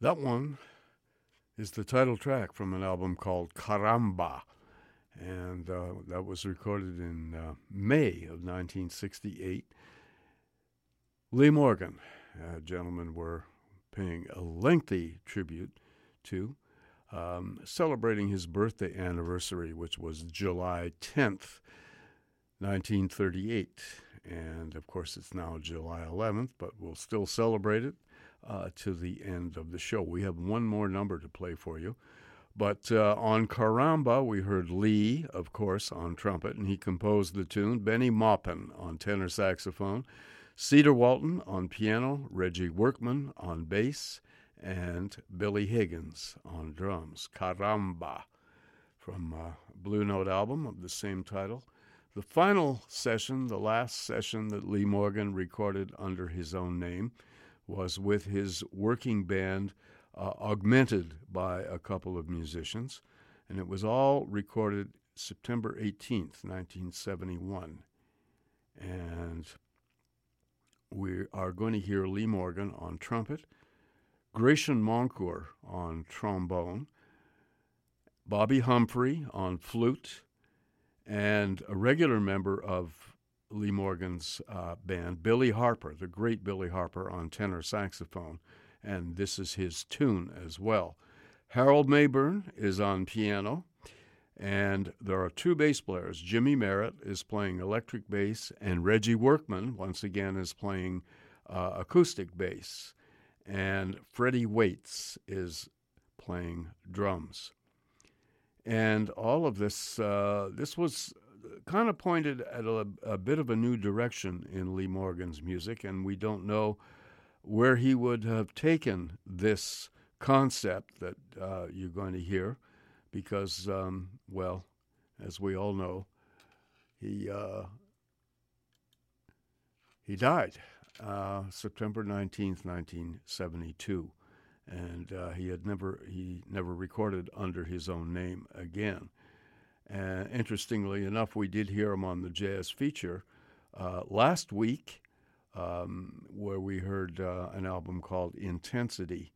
That one is the title track from an album called Caramba. And uh, that was recorded in uh, May of 1968. Lee Morgan, a gentleman we're paying a lengthy tribute to, um, celebrating his birthday anniversary, which was July 10th, 1938. And of course, it's now July 11th, but we'll still celebrate it uh, to the end of the show. We have one more number to play for you. But uh, on Caramba, we heard Lee, of course, on trumpet, and he composed the tune. Bennie Maupin on tenor saxophone. Cedar Walton on piano. Reggie Workman on bass. And Billy Higgins on drums. Caramba from uh, Blue Note album of the same title. The final session, the last session that Lee Morgan recorded under his own name, was with his working band, uh, augmented by a couple of musicians, and it was all recorded September 18th, 1971. And we are going to hear Lee Morgan on trumpet, Grachan Moncur on trombone, Bobbi Humphrey on flute, and a regular member of Lee Morgan's uh, band, Billy Harper, the great Billy Harper on tenor saxophone, and this is his tune as well. Harold Mabern is on piano, and there are two bass players. Jimmy Merritt is playing electric bass, and Reggie Workman, once again, is playing uh, acoustic bass, and Freddie Waits is playing drums. And all of this, uh, this was kind of pointed at a, a, bit of a new direction in Lee Morgan's music, and we don't know where he would have taken this concept that uh, you're going to hear, because, um, well, as we all know, he uh, he died uh, September 19th, 1972. And uh, he had never he never recorded under his own name again. And interestingly enough, we did hear him on the jazz feature uh, last week, um, where we heard uh, an album called Intensity,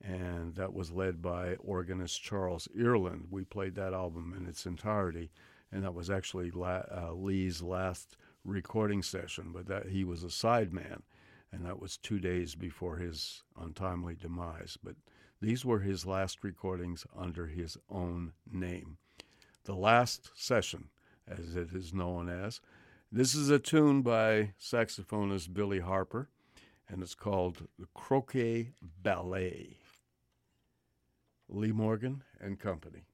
and that was led by organist Charles Earland. We played that album in its entirety, and that was actually La- uh, Lee's last recording session, but that he was a sideman, and that was two days before his untimely demise. But these were his last recordings under his own name. The last session, as it is known as. This is a tune by saxophonist Billy Harper, and it's called the Croquet Ballet. Lee Morgan and Company.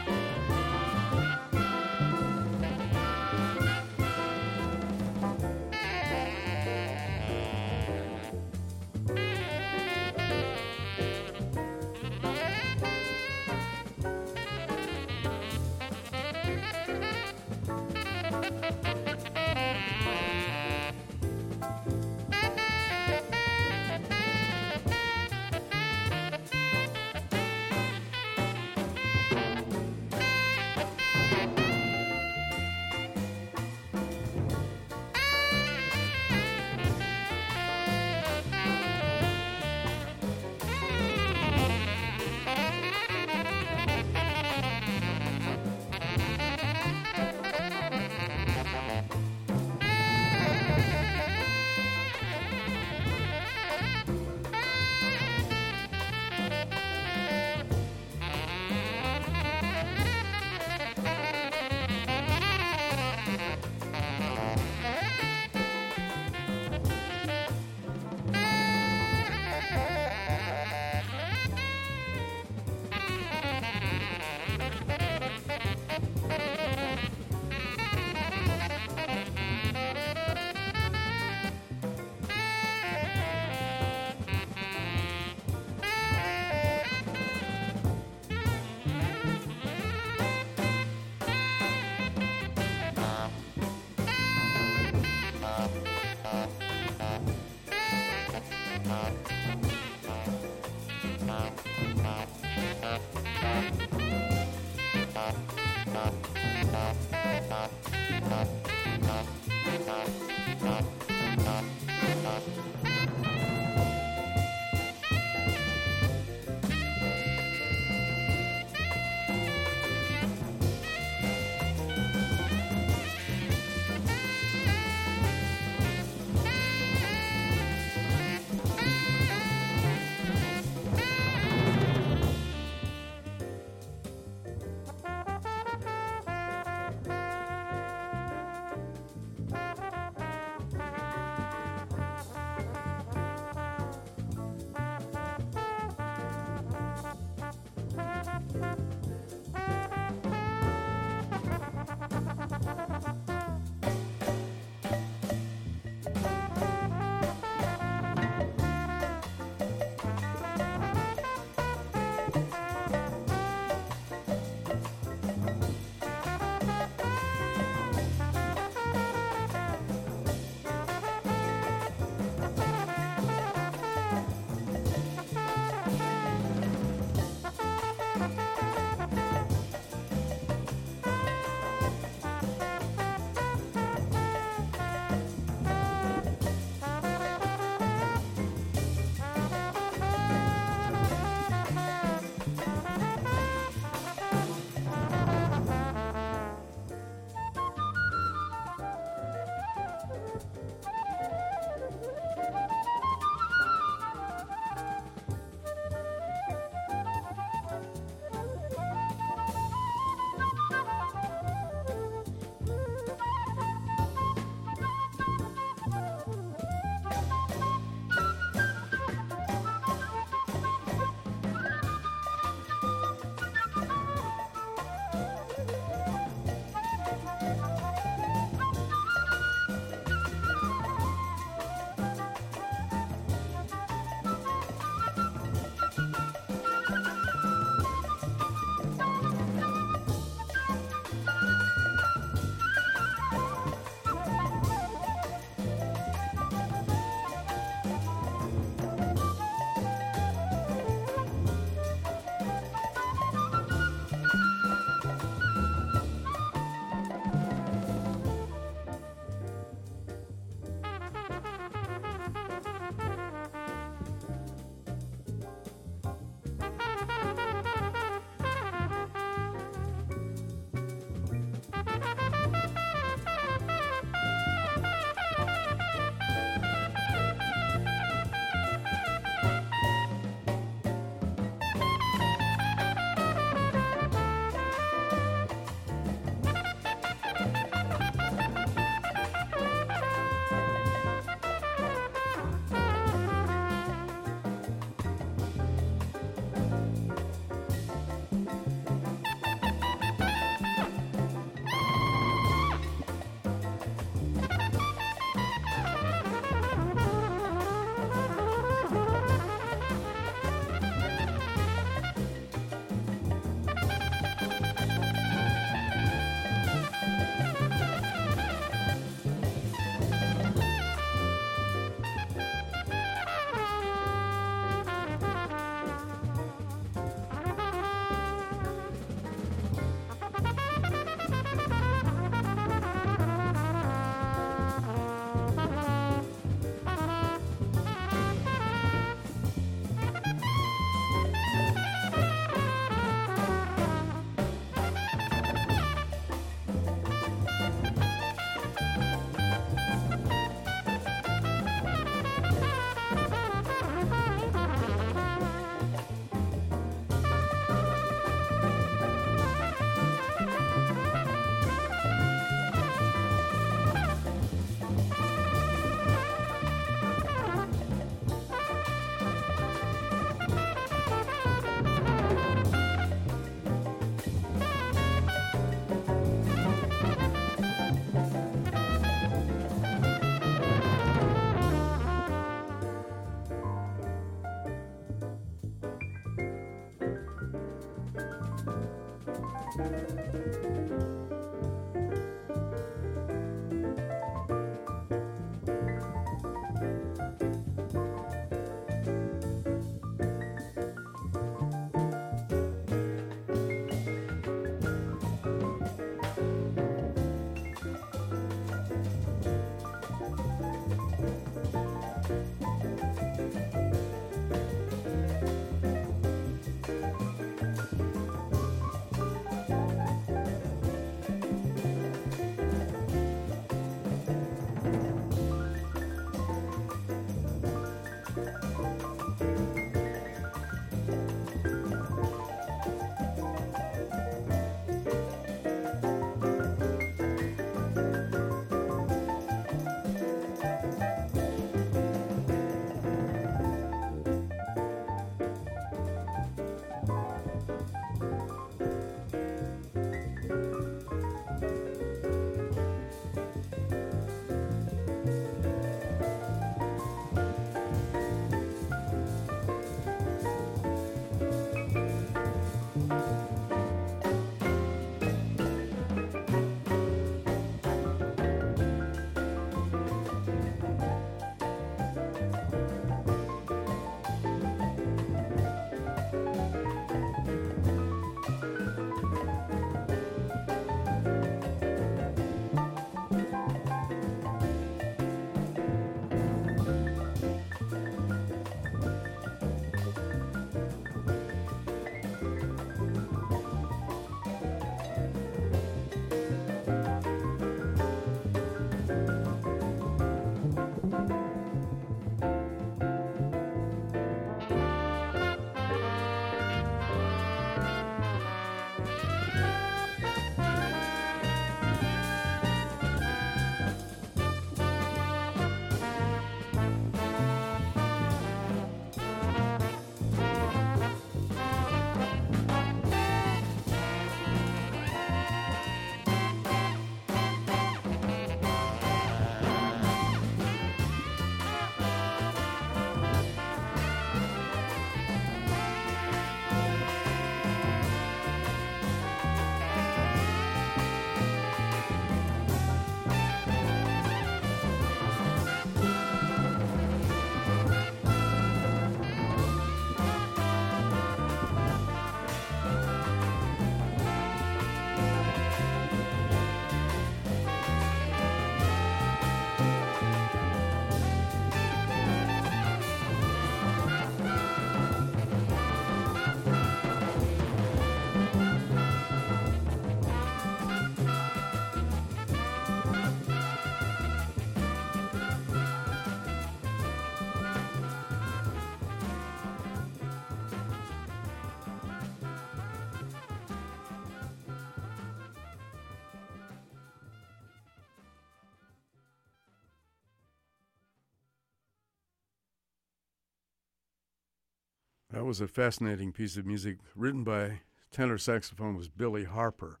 That was a fascinating piece of music written by tenor saxophone was Billy Harper,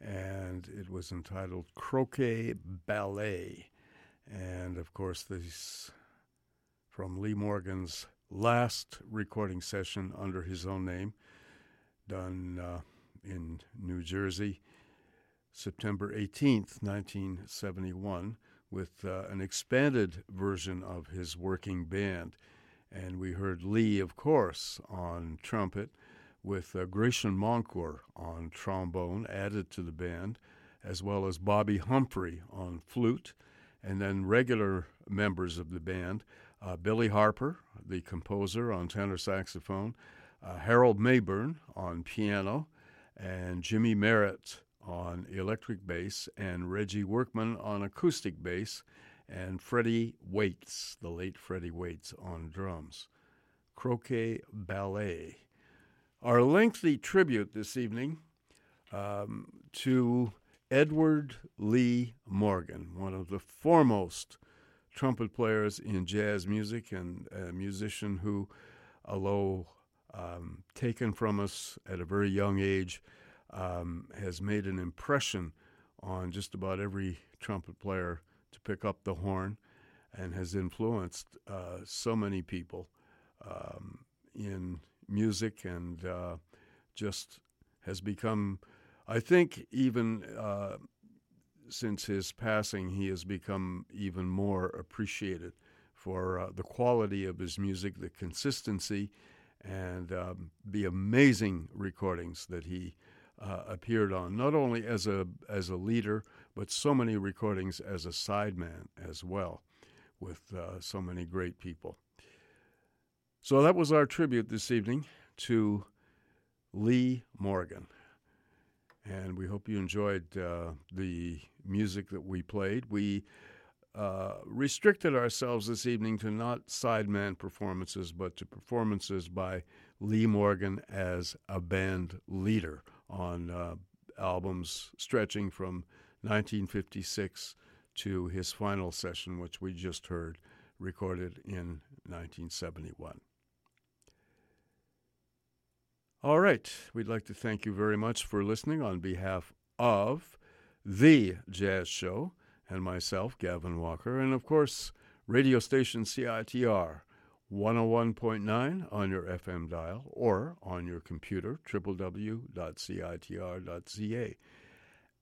and it was entitled Croquet Ballet. And of course, this from Lee Morgan's last recording session under his own name, done uh, in New Jersey, September 18th, 1971, with uh, an expanded version of his working band. And we heard Lee, of course, on trumpet, with uh, Grachan Moncur on trombone added to the band, as well as Bobbi Humphrey on flute, and then regular members of the band uh, Billy Harper, the composer, on tenor saxophone, uh, Harold Mabern on piano, and Jymie Merritt on electric bass, and Reggie Workman on acoustic bass, and Freddie Waits, the late Freddie Waits, on drums. Croquet Ballet. Our lengthy tribute this evening um, to Edward Lee Morgan, one of the foremost trumpet players in jazz music and a musician who, although um, taken from us at a very young age, um, has made an impression on just about every trumpet player pick up the horn and has influenced uh, so many people um, in music and uh, just has become I think even uh, since his passing, he has become even more appreciated for uh, the quality of his music, the consistency, and um, the amazing recordings that he uh, appeared on. Not only as a as a leader, but so many recordings as a sideman as well, with uh, so many great people. So that was our tribute this evening to Lee Morgan. And we hope you enjoyed uh, the music that we played. We uh, restricted ourselves this evening to not sideman performances, but to performances by Lee Morgan as a band leader on uh, albums stretching from 1956 to his final session, which we just heard, recorded in 1971. All right, we'd like to thank you very much for listening on behalf of The Jazz Show and myself, Gavin Walker, and of course, radio station CITR 101.9 on your FM dial or on your computer, www.citr.ca.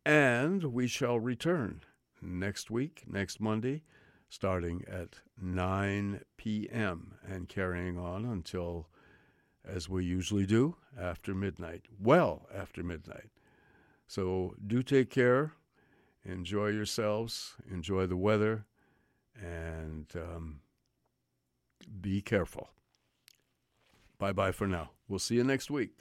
And we shall return next week, next Monday, starting at 9 p.m. and carrying on until, as we usually do, after midnight. Well, after midnight. So do take care enjoy yourselves, enjoy the weather, and um, be careful. Bye bye for now. We'll see you next week.